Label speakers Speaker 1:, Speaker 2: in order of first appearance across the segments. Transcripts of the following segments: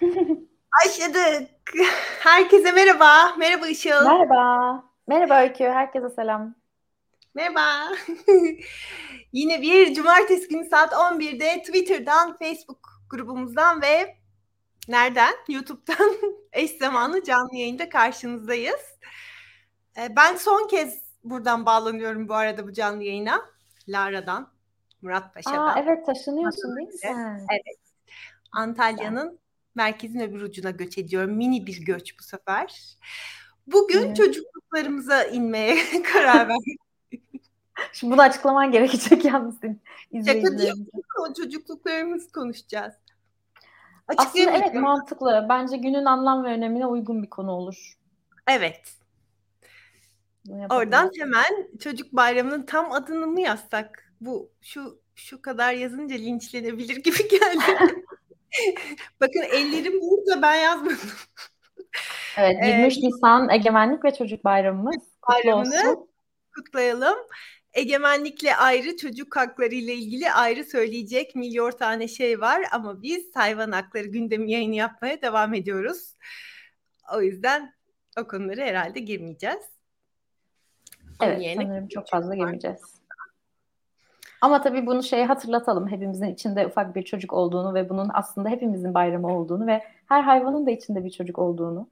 Speaker 1: Başladık. Herkese merhaba. Merhaba Işıl.
Speaker 2: Merhaba. Merhaba Öykü. Herkese selam.
Speaker 1: Merhaba. Yine bir cumartesi günü saat 11'de Twitter'dan, Facebook grubumuzdan ve nereden? YouTube'dan eş zamanlı canlı yayında karşınızdayız. Ee, ben son kez buradan bağlanıyorum bu arada bu canlı yayına. Lara'dan, Murat Paşa'dan.
Speaker 2: Aa, evet taşınıyorsun değil mi sen?
Speaker 1: Evet. Antalya'nın merkezin öbür ucuna göç ediyorum. Mini bir göç bu sefer. Bugün evet. çocukluklarımıza inmeye karar verdik.
Speaker 2: Şimdi bunu açıklaman gerekecek yalnız.
Speaker 1: Şaka değil o çocukluklarımız konuşacağız.
Speaker 2: Aslında evet mantıklı. Bence günün anlam ve önemine uygun bir konu olur.
Speaker 1: Evet. Oradan hemen çocuk bayramının tam adını mı yazsak? Bu şu şu kadar yazınca linçlenebilir gibi geldi. Bakın ellerim burada ben yazmadım.
Speaker 2: Evet 23 ee, Nisan Egemenlik ve Çocuk Bayramımız.
Speaker 1: Bayramını kutlayalım. Egemenlikle ayrı, çocuk hakları ile ilgili ayrı söyleyecek milyon tane şey var ama biz hayvan hakları gündemi yayını yapmaya devam ediyoruz. O yüzden o konulara herhalde girmeyeceğiz.
Speaker 2: Onun evet sanırım çok fazla girmeyeceğiz. Ama tabii bunu şeye hatırlatalım. Hepimizin içinde ufak bir çocuk olduğunu ve bunun aslında hepimizin bayramı olduğunu ve her hayvanın da içinde bir çocuk olduğunu.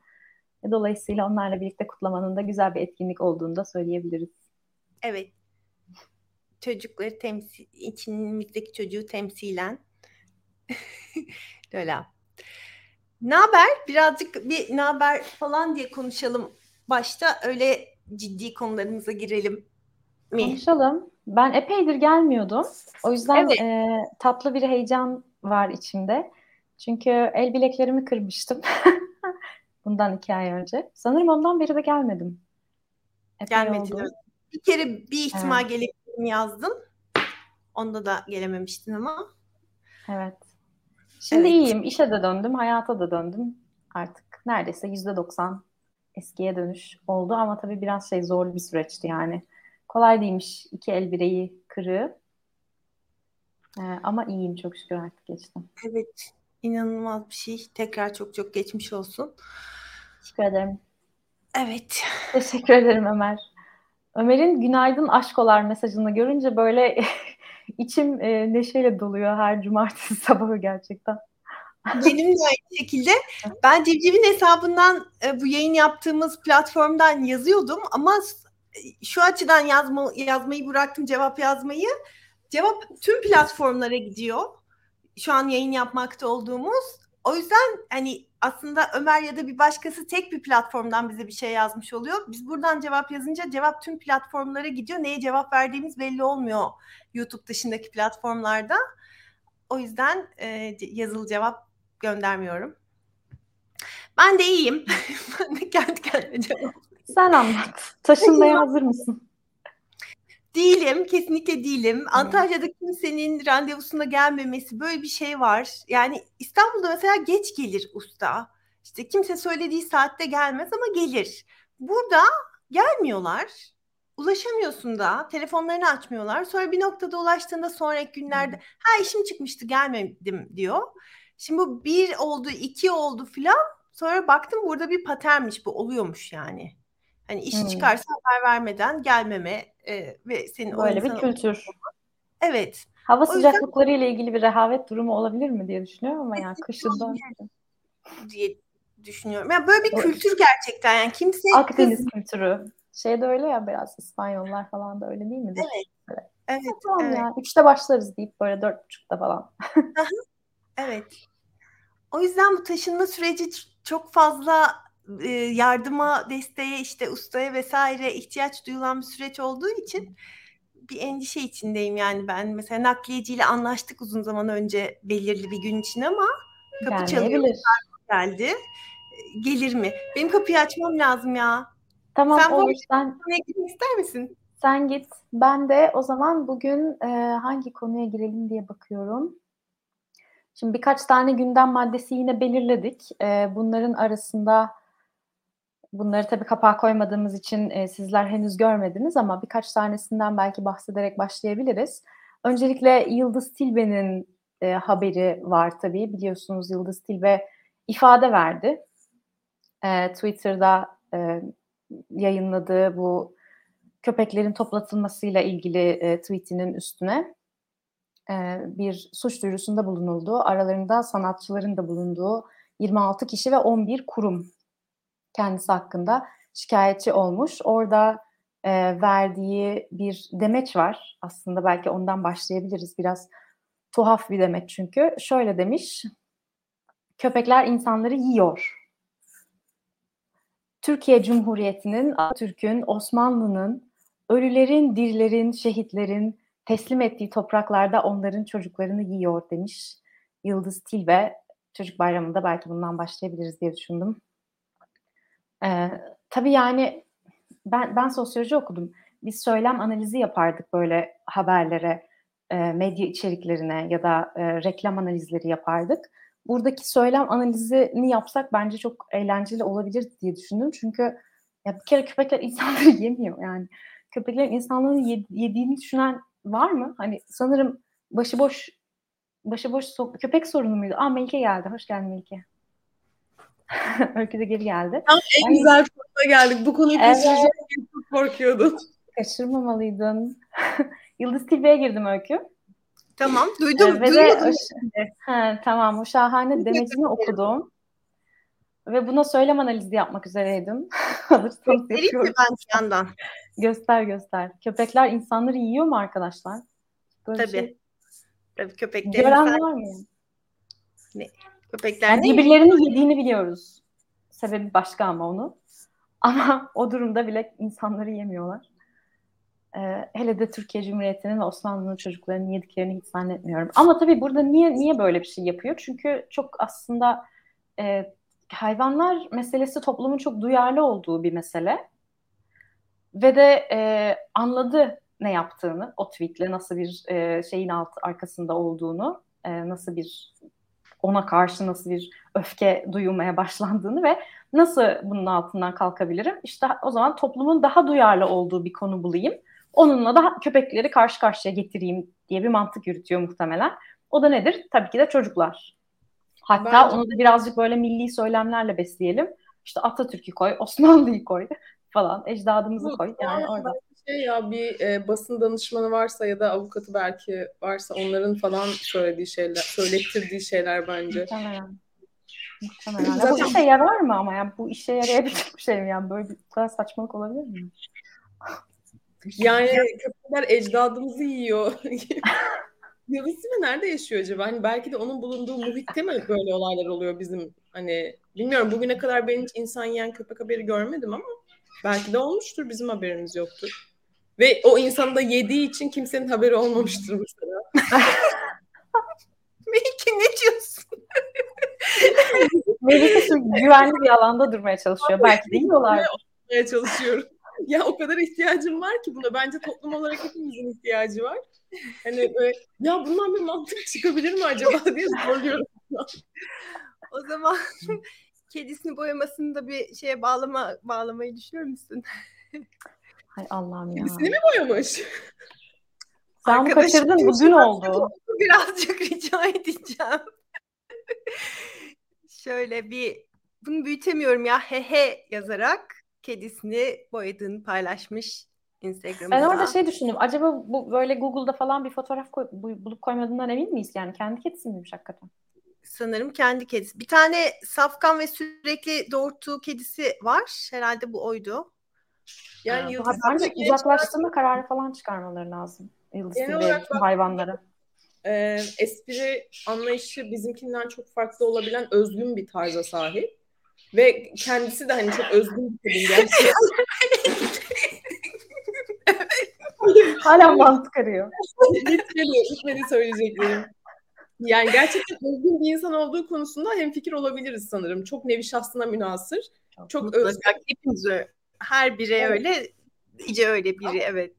Speaker 2: E, dolayısıyla onlarla birlikte kutlamanın da güzel bir etkinlik olduğunu da söyleyebiliriz.
Speaker 1: Evet. Çocukları temsil, içimizdeki çocuğu temsilen. Öyle. Ne haber? Birazcık bir ne haber falan diye konuşalım. Başta öyle ciddi konularımıza girelim
Speaker 2: mi? Konuşalım. Ben epeydir gelmiyordum. O yüzden evet. e, tatlı bir heyecan var içimde. Çünkü el bileklerimi kırmıştım. Bundan iki ay önce. Sanırım ondan beri de gelmedim.
Speaker 1: Epey Gelmedin. Oldu. Bir kere bir ihtimal evet. gelebilirim yazdın. Onda da gelememiştin ama.
Speaker 2: Evet. Şimdi evet. iyiyim. İşe de döndüm. Hayata da döndüm. Artık neredeyse yüzde doksan eskiye dönüş oldu. Ama tabii biraz şey zor bir süreçti yani. Kolay değilmiş iki el bireyi kırığı. Ee, ama iyiyim çok şükür artık geçtim.
Speaker 1: Evet. inanılmaz bir şey. Tekrar çok çok geçmiş olsun.
Speaker 2: Teşekkür ederim.
Speaker 1: Evet.
Speaker 2: Teşekkür ederim Ömer. Ömer'in günaydın aşkolar mesajını görünce böyle içim e, neşeyle doluyor her cumartesi sabahı gerçekten.
Speaker 1: Benim de aynı şekilde. Ben Civciv'in hesabından e, bu yayın yaptığımız platformdan yazıyordum ama şu açıdan yazma, yazmayı bıraktım cevap yazmayı. Cevap tüm platformlara gidiyor. Şu an yayın yapmakta olduğumuz. O yüzden hani aslında Ömer ya da bir başkası tek bir platformdan bize bir şey yazmış oluyor. Biz buradan cevap yazınca cevap tüm platformlara gidiyor. Neye cevap verdiğimiz belli olmuyor YouTube dışındaki platformlarda. O yüzden e, yazılı cevap göndermiyorum. Ben de iyiyim. ben de kendi kendime cevap
Speaker 2: sen anlat. Taşınmaya hazır mısın?
Speaker 1: Değilim, kesinlikle değilim. Antalya'da kimsenin randevusuna gelmemesi böyle bir şey var. Yani İstanbul'da mesela geç gelir usta. İşte kimse söylediği saatte gelmez ama gelir. Burada gelmiyorlar. Ulaşamıyorsun da. Telefonlarını açmıyorlar. Sonra bir noktada ulaştığında sonraki günlerde ha işim çıkmıştı gelmedim diyor. Şimdi bu bir oldu, iki oldu filan. Sonra baktım burada bir paternmiş bu oluyormuş yani. Hani işi hmm. çıkarsa haber vermeden gelmeme e, ve senin
Speaker 2: böyle bir kültür.
Speaker 1: Evet.
Speaker 2: Hava o sıcaklıkları yüzden... ile ilgili bir rehavet durumu olabilir mi diye düşünüyorum ama yani kışında
Speaker 1: diye düşünüyorum. Yani böyle bir kültür gerçekten yani kimse
Speaker 2: Akdeniz kız... kültürü. Şey de öyle ya biraz İspanyollar falan da öyle değil mi?
Speaker 1: Evet.
Speaker 2: Evet. Evet. Tamam evet. ya. Üçte başlarız deyip böyle dört buçukta falan.
Speaker 1: evet. O yüzden bu taşınma süreci çok fazla e, yardıma, desteğe, işte ustaya vesaire ihtiyaç duyulan bir süreç olduğu için bir endişe içindeyim yani ben. Mesela nakliyeciyle anlaştık uzun zaman önce belirli bir gün için ama kapı çalıyor. Geldi. Gelir mi? Benim kapıyı açmam lazım ya.
Speaker 2: Tamam Sen olur. Sen
Speaker 1: gitmek ister misin?
Speaker 2: Sen git. Ben de o zaman bugün e, hangi konuya girelim diye bakıyorum. Şimdi birkaç tane gündem maddesi yine belirledik. E, bunların arasında Bunları tabii kapağa koymadığımız için e, sizler henüz görmediniz ama birkaç tanesinden belki bahsederek başlayabiliriz. Öncelikle Yıldız Tilbe'nin e, haberi var tabii. Biliyorsunuz Yıldız Tilbe ifade verdi. E, Twitter'da e, yayınladığı bu köpeklerin toplatılmasıyla ilgili e, tweetinin üstüne e, bir suç duyurusunda bulunuldu. Aralarında sanatçıların da bulunduğu 26 kişi ve 11 kurum kendisi hakkında şikayetçi olmuş. Orada e, verdiği bir demeç var. Aslında belki ondan başlayabiliriz. Biraz tuhaf bir demeç çünkü. Şöyle demiş. Köpekler insanları yiyor. Türkiye Cumhuriyeti'nin, Atatürk'ün, Osmanlı'nın, ölülerin, dirilerin, şehitlerin teslim ettiği topraklarda onların çocuklarını yiyor demiş Yıldız Tilbe. Çocuk Bayramı'nda belki bundan başlayabiliriz diye düşündüm. Ee, tabii yani ben, ben sosyoloji okudum. Biz söylem analizi yapardık böyle haberlere, e, medya içeriklerine ya da e, reklam analizleri yapardık. Buradaki söylem analizini yapsak bence çok eğlenceli olabilir diye düşündüm. Çünkü ya bir kere köpekler insanları yemiyor yani. Köpeklerin insanların yediğini düşünen var mı? Hani sanırım başıboş başıboş so- köpek sorunu muydu? Aa Melike geldi. Hoş geldin Melike. Öykü de geri geldi.
Speaker 3: Tam en yani, güzel konuya geldik. Bu konuyu evet. kaçıracağım çok korkuyordum.
Speaker 2: Kaçırmamalıydın. Yıldız TV'ye girdim Öykü.
Speaker 1: Tamam duydum.
Speaker 2: Ee, ve de, he, tamam o şahane demecini okudum. Ve buna söylem analizi yapmak üzereydim.
Speaker 1: Hazırsanız yapıyorum. ben yandan.
Speaker 2: Göster göster. Köpekler insanları yiyor mu arkadaşlar?
Speaker 1: Böyle Tabii. Şey... Tabii köpekler.
Speaker 2: Gören var mı?
Speaker 1: Ne? Köpekler
Speaker 2: yani birbirlerini yediğini biliyoruz. Sebebi başka ama onu. Ama o durumda bile insanları yemiyorlar. Ee, hele de Türkiye Cumhuriyeti'nin ve Osmanlı'nın çocuklarının yediklerini hiç zannetmiyorum. Ama tabii burada niye niye böyle bir şey yapıyor? Çünkü çok aslında e, hayvanlar meselesi toplumun çok duyarlı olduğu bir mesele. Ve de e, anladı ne yaptığını, o tweetle nasıl bir e, şeyin alt arkasında olduğunu, e, nasıl bir ona karşı nasıl bir öfke duyulmaya başlandığını ve nasıl bunun altından kalkabilirim? İşte o zaman toplumun daha duyarlı olduğu bir konu bulayım. Onunla da köpekleri karşı karşıya getireyim diye bir mantık yürütüyor muhtemelen. O da nedir? Tabii ki de çocuklar. Hatta Bence... onu da birazcık böyle milli söylemlerle besleyelim. İşte Atatürk'ü koy, Osmanlı'yı koy falan, ecdadımızı koy. Yani orada.
Speaker 3: Şey ya bir e, basın danışmanı varsa ya da avukatı belki varsa onların falan söylediği şeyler, söylettirdiği şeyler bence.
Speaker 2: Muhtemelen. Muhtemelen. Zaten... Bu işe yarar mı ama yani bu işe yarayabilecek bir şey mi yani böyle bir kadar saçmalık olabilir mi?
Speaker 3: Yani köpekler ecdadımızı yiyor. Yıldız mi nerede yaşıyor acaba? Hani belki de onun bulunduğu muhitte mi böyle olaylar oluyor bizim hani bilmiyorum bugüne kadar ben hiç insan yiyen köpek haberi görmedim ama belki de olmuştur bizim haberimiz yoktur. Ve o insanı da yediği için kimsenin haberi olmamıştır mesela.
Speaker 1: Melike ne diyorsun?
Speaker 2: Melike güvenli bir alanda durmaya çalışıyor. Belki de yiyorlar.
Speaker 3: Durmaya çalışıyorum. ya o kadar ihtiyacım var ki buna. Bence toplum olarak hepimizin ihtiyacı var. Hani böyle, ya bundan bir mantık çıkabilir mi acaba diye soruyorum.
Speaker 1: o zaman kedisini boyamasını da bir şeye bağlama bağlamayı düşünür müsün?
Speaker 2: Hay Allah'ım ya.
Speaker 3: Kedisini mi boyamış?
Speaker 2: Sen onu kaçırdın. Bu dün oldu.
Speaker 1: Birazcık rica edeceğim. Şöyle bir bunu büyütemiyorum ya hehe yazarak kedisini boyadığını paylaşmış Instagram'da.
Speaker 2: Ben orada şey düşündüm. Acaba bu böyle Google'da falan bir fotoğraf koy, bulup koymadığından emin miyiz? Yani kendi kedisi miymiş hakikaten?
Speaker 1: Sanırım kendi kedisi. Bir tane safkan ve sürekli doğurttuğu kedisi var. Herhalde bu oydu.
Speaker 2: Yani ee, bence uzaklaştırma kararı falan çıkarmaları lazım. Yıldız Genel hayvanlara.
Speaker 3: E, espri anlayışı bizimkinden çok farklı olabilen özgün bir tarza sahip. Ve kendisi de hani çok özgün bir kadın gerçekten.
Speaker 2: Hala mantık arıyor.
Speaker 3: Bitmedi, bitmedi söyleyeceklerim. Yani gerçekten özgün bir insan olduğu konusunda hem fikir olabiliriz sanırım. Çok nevi şahsına münasır. Çok, çok özgün.
Speaker 1: Hepimiz her biri evet. öyle, iyice öyle biri ama, evet.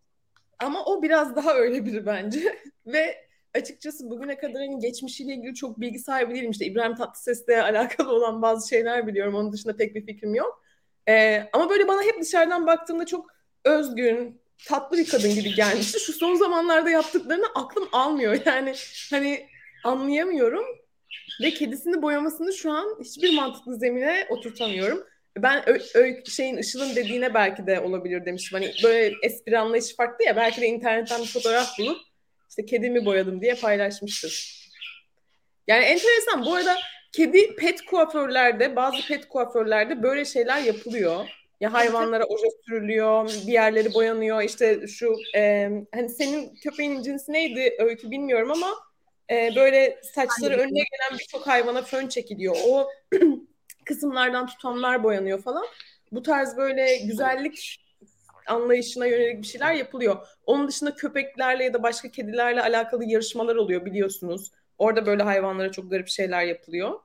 Speaker 3: Ama o biraz daha öyle biri bence. Ve açıkçası bugüne kadar hani geçmişiyle ilgili çok bilgi sahibi değilim. İşte İbrahim Tatlıses'le alakalı olan bazı şeyler biliyorum. Onun dışında pek bir fikrim yok. Ee, ama böyle bana hep dışarıdan baktığımda çok özgün, tatlı bir kadın gibi gelmişti. Şu son zamanlarda yaptıklarını aklım almıyor. Yani hani anlayamıyorum. ve kedisini boyamasını şu an hiçbir mantıklı zemine oturtamıyorum. Ben ö, ö, şeyin Işıl'ın dediğine belki de olabilir demiştim. Hani böyle espri anlayışı farklı ya belki de internetten bir fotoğraf bulup işte kedimi boyadım diye paylaşmıştır. Yani enteresan. Bu arada kedi pet kuaförlerde bazı pet kuaförlerde böyle şeyler yapılıyor. Ya hayvanlara oje sürülüyor, bir yerleri boyanıyor. İşte şu e, hani senin köpeğin cinsi neydi öykü bilmiyorum ama e, böyle saçları önüne gelen birçok hayvana fön çekiliyor. O kısımlardan tutanlar boyanıyor falan. Bu tarz böyle güzellik anlayışına yönelik bir şeyler yapılıyor. Onun dışında köpeklerle ya da başka kedilerle alakalı yarışmalar oluyor biliyorsunuz. Orada böyle hayvanlara çok garip şeyler yapılıyor.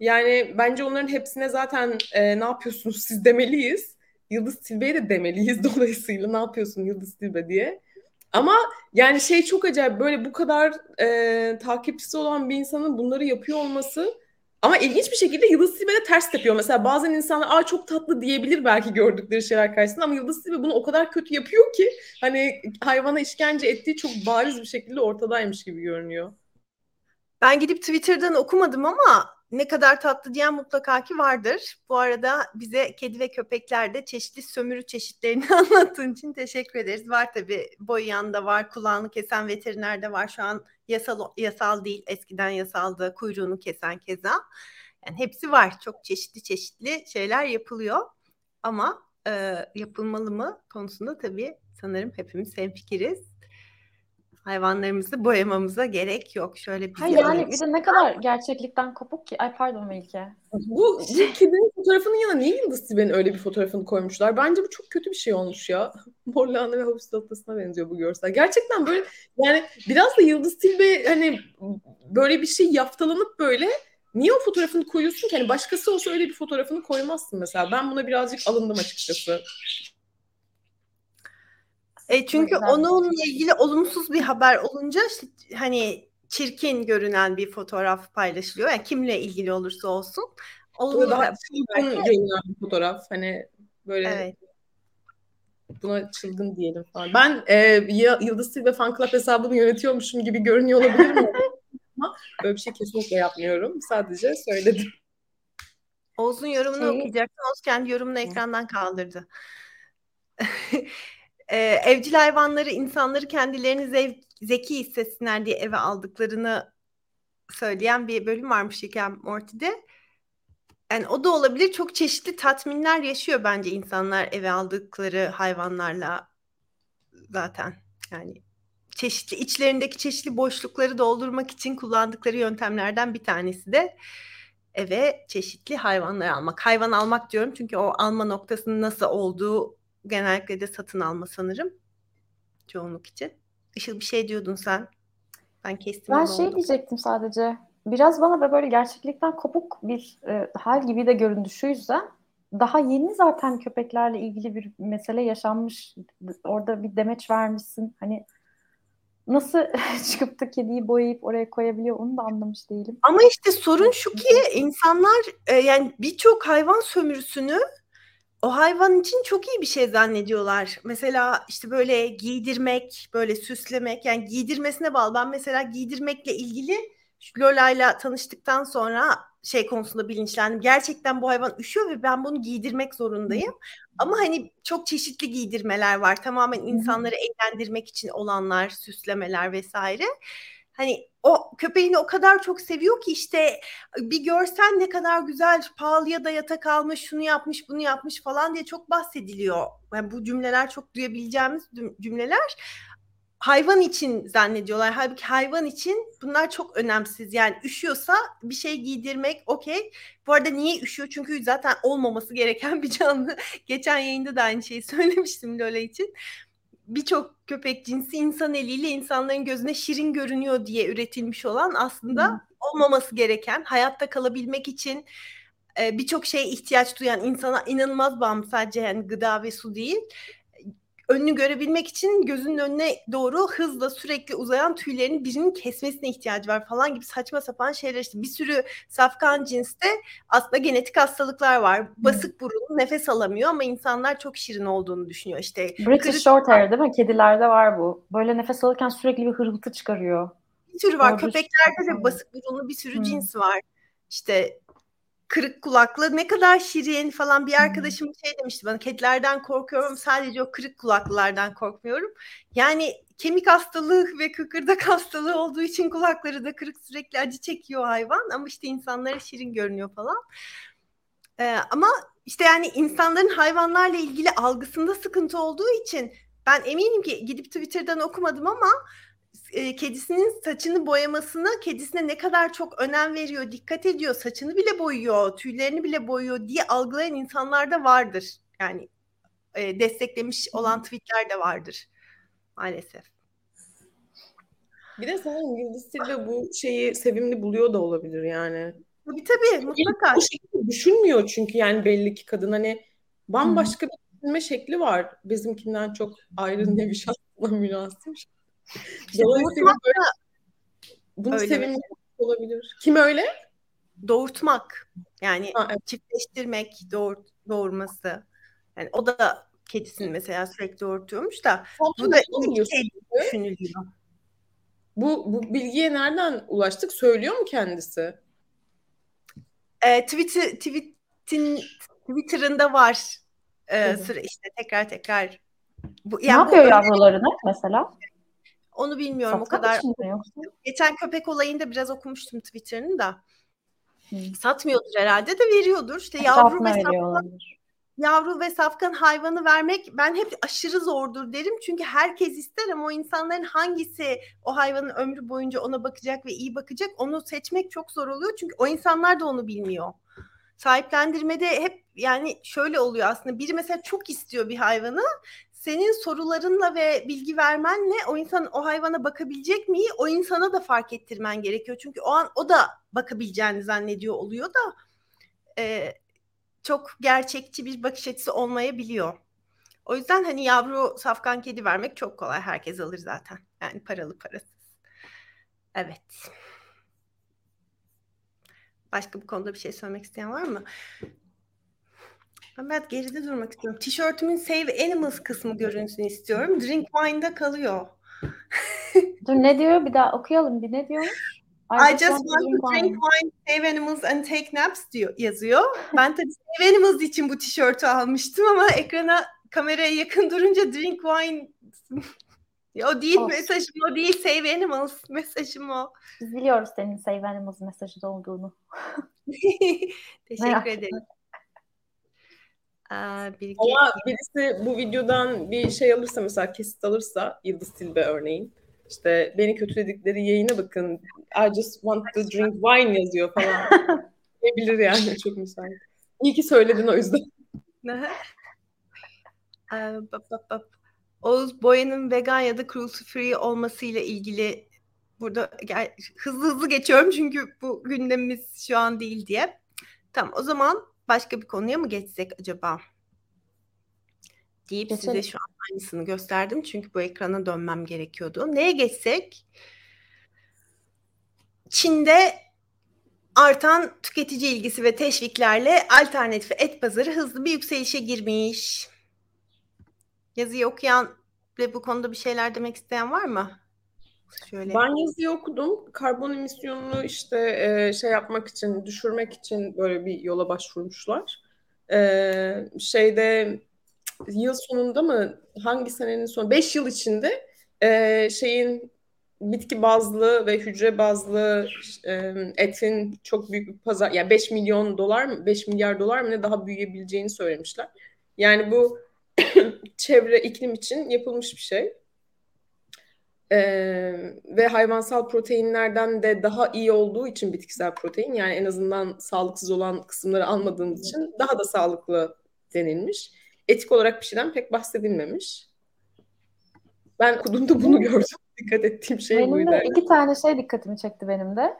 Speaker 3: Yani bence onların hepsine zaten e, ne yapıyorsunuz siz demeliyiz. Yıldız Tilbe'ye de demeliyiz dolayısıyla ne yapıyorsun Yıldız Tilbe diye. Ama yani şey çok acayip böyle bu kadar e, takipçisi olan bir insanın bunları yapıyor olması ama ilginç bir şekilde Yıldız Tilbe ters tepiyor. Mesela bazen insanlar aa çok tatlı diyebilir belki gördükleri şeyler karşısında ama Yıldız Tilbe bunu o kadar kötü yapıyor ki hani hayvana işkence ettiği çok bariz bir şekilde ortadaymış gibi görünüyor.
Speaker 1: Ben gidip Twitter'dan okumadım ama ne kadar tatlı diyen mutlaka ki vardır. Bu arada bize kedi ve köpeklerde çeşitli sömürü çeşitlerini anlattığın için teşekkür ederiz. Var tabii boyayan da var, kulağını kesen veteriner de var. Şu an yasal yasal değil, eskiden yasaldı, kuyruğunu kesen keza. Yani hepsi var. Çok çeşitli çeşitli şeyler yapılıyor. Ama e, yapılmalı mı konusunda tabii sanırım hepimiz hemfikiriz hayvanlarımızı boyamamıza gerek yok. Şöyle bir
Speaker 2: Hayır yani bir de ne kadar gerçeklikten kopuk ki. Ay pardon Melike.
Speaker 3: Bu, bu kedinin fotoğrafının yanına niye Yıldız Tilbe'nin öyle bir fotoğrafını koymuşlar? Bence bu çok kötü bir şey olmuş ya. Morlana ve hapis tahtasına benziyor bu görsel. Gerçekten böyle yani biraz da Yıldız Tilbe hani böyle bir şey yaftalanıp böyle niye o fotoğrafını koyuyorsun ki? Hani başkası olsa öyle bir fotoğrafını koymazsın mesela. Ben buna birazcık alındım açıkçası.
Speaker 1: E çünkü onunla ilgili olumsuz bir haber olunca hani çirkin görünen bir fotoğraf paylaşılıyor. Yani kimle ilgili olursa olsun.
Speaker 3: Olumlu daha çılgın görünen bir fotoğraf. Hani böyle evet. buna çılgın diyelim falan. Ben e, Yıldız Tilbe fan club hesabını yönetiyormuşum gibi görünüyor olabilir mi? Ama böyle bir şey kesinlikle yapmıyorum. Sadece söyledim.
Speaker 1: Oğuz'un yorumunu şey... okuyacaktım. Oğuz kendi yorumunu ekrandan kaldırdı. e, evcil hayvanları insanları kendilerini zev, zeki hissetsinler diye eve aldıklarını söyleyen bir bölüm varmış Rick Morty'de. Yani o da olabilir. Çok çeşitli tatminler yaşıyor bence insanlar eve aldıkları hayvanlarla zaten. Yani çeşitli içlerindeki çeşitli boşlukları doldurmak için kullandıkları yöntemlerden bir tanesi de eve çeşitli hayvanlar almak. Hayvan almak diyorum çünkü o alma noktasının nasıl olduğu genellikle de satın alma sanırım. Çoğunluk için. Işıl bir şey diyordun sen. Ben kestim.
Speaker 2: Ben şey oldu. diyecektim sadece. Biraz bana böyle gerçeklikten kopuk bir e, hal gibi de göründü. Şu yüzden daha yeni zaten köpeklerle ilgili bir mesele yaşanmış. Orada bir demeç vermişsin. Hani nasıl çıkıp da kediyi boyayıp oraya koyabiliyor onu da anlamış değilim.
Speaker 1: Ama işte sorun şu ki insanlar e, yani birçok hayvan sömürüsünü o hayvan için çok iyi bir şey zannediyorlar. Mesela işte böyle giydirmek, böyle süslemek yani giydirmesine bağlı. Ben mesela giydirmekle ilgili Lola'yla tanıştıktan sonra şey konusunda bilinçlendim. Gerçekten bu hayvan üşüyor ve ben bunu giydirmek zorundayım. Ama hani çok çeşitli giydirmeler var. Tamamen insanları eğlendirmek için olanlar, süslemeler vesaire. Hani o köpeğini o kadar çok seviyor ki işte bir görsen ne kadar güzel pahalıya da yatak almış şunu yapmış bunu yapmış falan diye çok bahsediliyor. Yani bu cümleler çok duyabileceğimiz cümleler hayvan için zannediyorlar. Halbuki hayvan için bunlar çok önemsiz. Yani üşüyorsa bir şey giydirmek okey. Bu arada niye üşüyor? Çünkü zaten olmaması gereken bir canlı. Geçen yayında da aynı şeyi söylemiştim Lola için birçok köpek cinsi insan eliyle insanların gözüne şirin görünüyor diye üretilmiş olan aslında hmm. olmaması gereken hayatta kalabilmek için e, birçok şeye ihtiyaç duyan insana inanılmaz bağımlı sadece yani gıda ve su değil önünü görebilmek için gözünün önüne doğru hızla sürekli uzayan tüylerini birinin kesmesine ihtiyacı var falan gibi saçma sapan şeyler işte bir sürü safkan cinste aslında genetik hastalıklar var. Basık burun nefes alamıyor ama insanlar çok şirin olduğunu düşünüyor işte.
Speaker 2: British kırık... Shorthair değil mi? Kedilerde var bu. Böyle nefes alırken sürekli bir hırıltı çıkarıyor.
Speaker 1: Bir sürü var. Köpeklerde de basık burunlu bir sürü hmm. cins var. işte kırık kulaklı ne kadar şirin falan bir arkadaşım şey demişti bana kedilerden korkuyorum sadece o kırık kulaklılardan korkmuyorum. Yani kemik hastalığı ve kıkırdak hastalığı olduğu için kulakları da kırık sürekli acı çekiyor hayvan ama işte insanlara şirin görünüyor falan. Ee, ama işte yani insanların hayvanlarla ilgili algısında sıkıntı olduğu için ben eminim ki gidip Twitter'dan okumadım ama e, kedisinin saçını boyamasına kedisine ne kadar çok önem veriyor, dikkat ediyor, saçını bile boyuyor, tüylerini bile boyuyor diye algılayan insanlar da vardır. Yani e, desteklemiş olan tweetler de vardır maalesef.
Speaker 3: Bir de sanırım Yıldız Tilbe bu şeyi sevimli buluyor da olabilir yani.
Speaker 1: Tabii tabii mutlaka.
Speaker 3: O şekilde düşünmüyor çünkü yani belli ki kadın hani bambaşka bir düşünme şekli var. Bizimkinden çok ayrı ne bir şansla münasip.
Speaker 1: İşte Dolayısıyla böyle
Speaker 3: bunu öyle. sevimli olabilir. Kim öyle?
Speaker 1: Doğurtmak. Yani ha, evet. çiftleştirmek, doğur, doğurması. Yani o da kedisini mesela sürekli doğurtuyormuş da
Speaker 3: Sen bu da ilk şey düşünülüyor. Bu, bu bilgiye nereden ulaştık? Söylüyor mu kendisi?
Speaker 1: E, Twitter, tweet'in, Twitter'ında var. E, süre işte tekrar tekrar.
Speaker 2: Bu, yani ne yapıyor bu, yavrularını mesela?
Speaker 1: Onu bilmiyorum Satmak o kadar. Geçen köpek olayında biraz okumuştum Twitter'ını da. Hmm. Satmıyordur herhalde de veriyordur. İşte yavru ve safkan, yavru ve safkan hayvanı vermek ben hep aşırı zordur derim. Çünkü herkes ister ama o insanların hangisi o hayvanın ömrü boyunca ona bakacak ve iyi bakacak onu seçmek çok zor oluyor. Çünkü o insanlar da onu bilmiyor. Sahiplendirmede hep yani şöyle oluyor aslında biri mesela çok istiyor bir hayvanı senin sorularınla ve bilgi vermenle o insan o hayvana bakabilecek mi? O insana da fark ettirmen gerekiyor. Çünkü o an o da bakabileceğini zannediyor oluyor da e, çok gerçekçi bir bakış açısı olmayabiliyor. O yüzden hani yavru safkan kedi vermek çok kolay. Herkes alır zaten. Yani paralı parasız. Evet. Başka bu konuda bir şey söylemek isteyen var mı? Biraz geride durmak istiyorum. Tişörtümün Save Animals kısmı görünsün istiyorum. Drink Wine'da kalıyor.
Speaker 2: Dur ne diyor? Bir daha okuyalım. Bir ne diyor?
Speaker 1: I, I just want, want to drink wine, save animals and take naps diyor yazıyor. Ben tabii save animals için bu tişörtü almıştım ama ekrana kameraya yakın durunca drink wine o değil Olsun. mesajım o değil save animals mesajım o.
Speaker 2: Biz biliyoruz senin save animals mesajı olduğunu.
Speaker 1: Teşekkür ederim.
Speaker 3: Bilgi... Ama birisi bu videodan bir şey alırsa mesela kesit alırsa Yıldız Tilbe örneğin işte beni kötüledikleri yayına bakın I just want to drink wine yazıyor falan. bilir yani çok müsait. İyi ki söyledin o yüzden.
Speaker 1: Oğuz Boya'nın vegan ya da cruelty free olmasıyla ilgili burada gel, hızlı hızlı geçiyorum çünkü bu gündemimiz şu an değil diye. Tamam o zaman başka bir konuya mı geçsek acaba? Deyip Geçelim. size şu an aynısını gösterdim. Çünkü bu ekrana dönmem gerekiyordu. Neye geçsek? Çin'de artan tüketici ilgisi ve teşviklerle alternatif et pazarı hızlı bir yükselişe girmiş. Yazıyı okuyan ve bu konuda bir şeyler demek isteyen var mı?
Speaker 3: Şöyle. Ben yazıyı okudum. Karbon emisyonunu işte e, şey yapmak için, düşürmek için böyle bir yola başvurmuşlar. E, şeyde yıl sonunda mı hangi senenin sonu 5 yıl içinde e, şeyin bitki bazlı ve hücre bazlı e, etin çok büyük bir pazar yani 5 milyon dolar mı 5 milyar dolar mı ne daha büyüyebileceğini söylemişler. Yani bu çevre iklim için yapılmış bir şey. Ee, ve hayvansal proteinlerden de daha iyi olduğu için bitkisel protein yani en azından sağlıksız olan kısımları almadığımız için daha da sağlıklı denilmiş. Etik olarak bir şeyden pek bahsedilmemiş. Ben okuduğumda bunu gördüm. Dikkat ettiğim şey
Speaker 2: benim
Speaker 3: buydu.
Speaker 2: Benim de iki tane şey dikkatimi çekti benim de.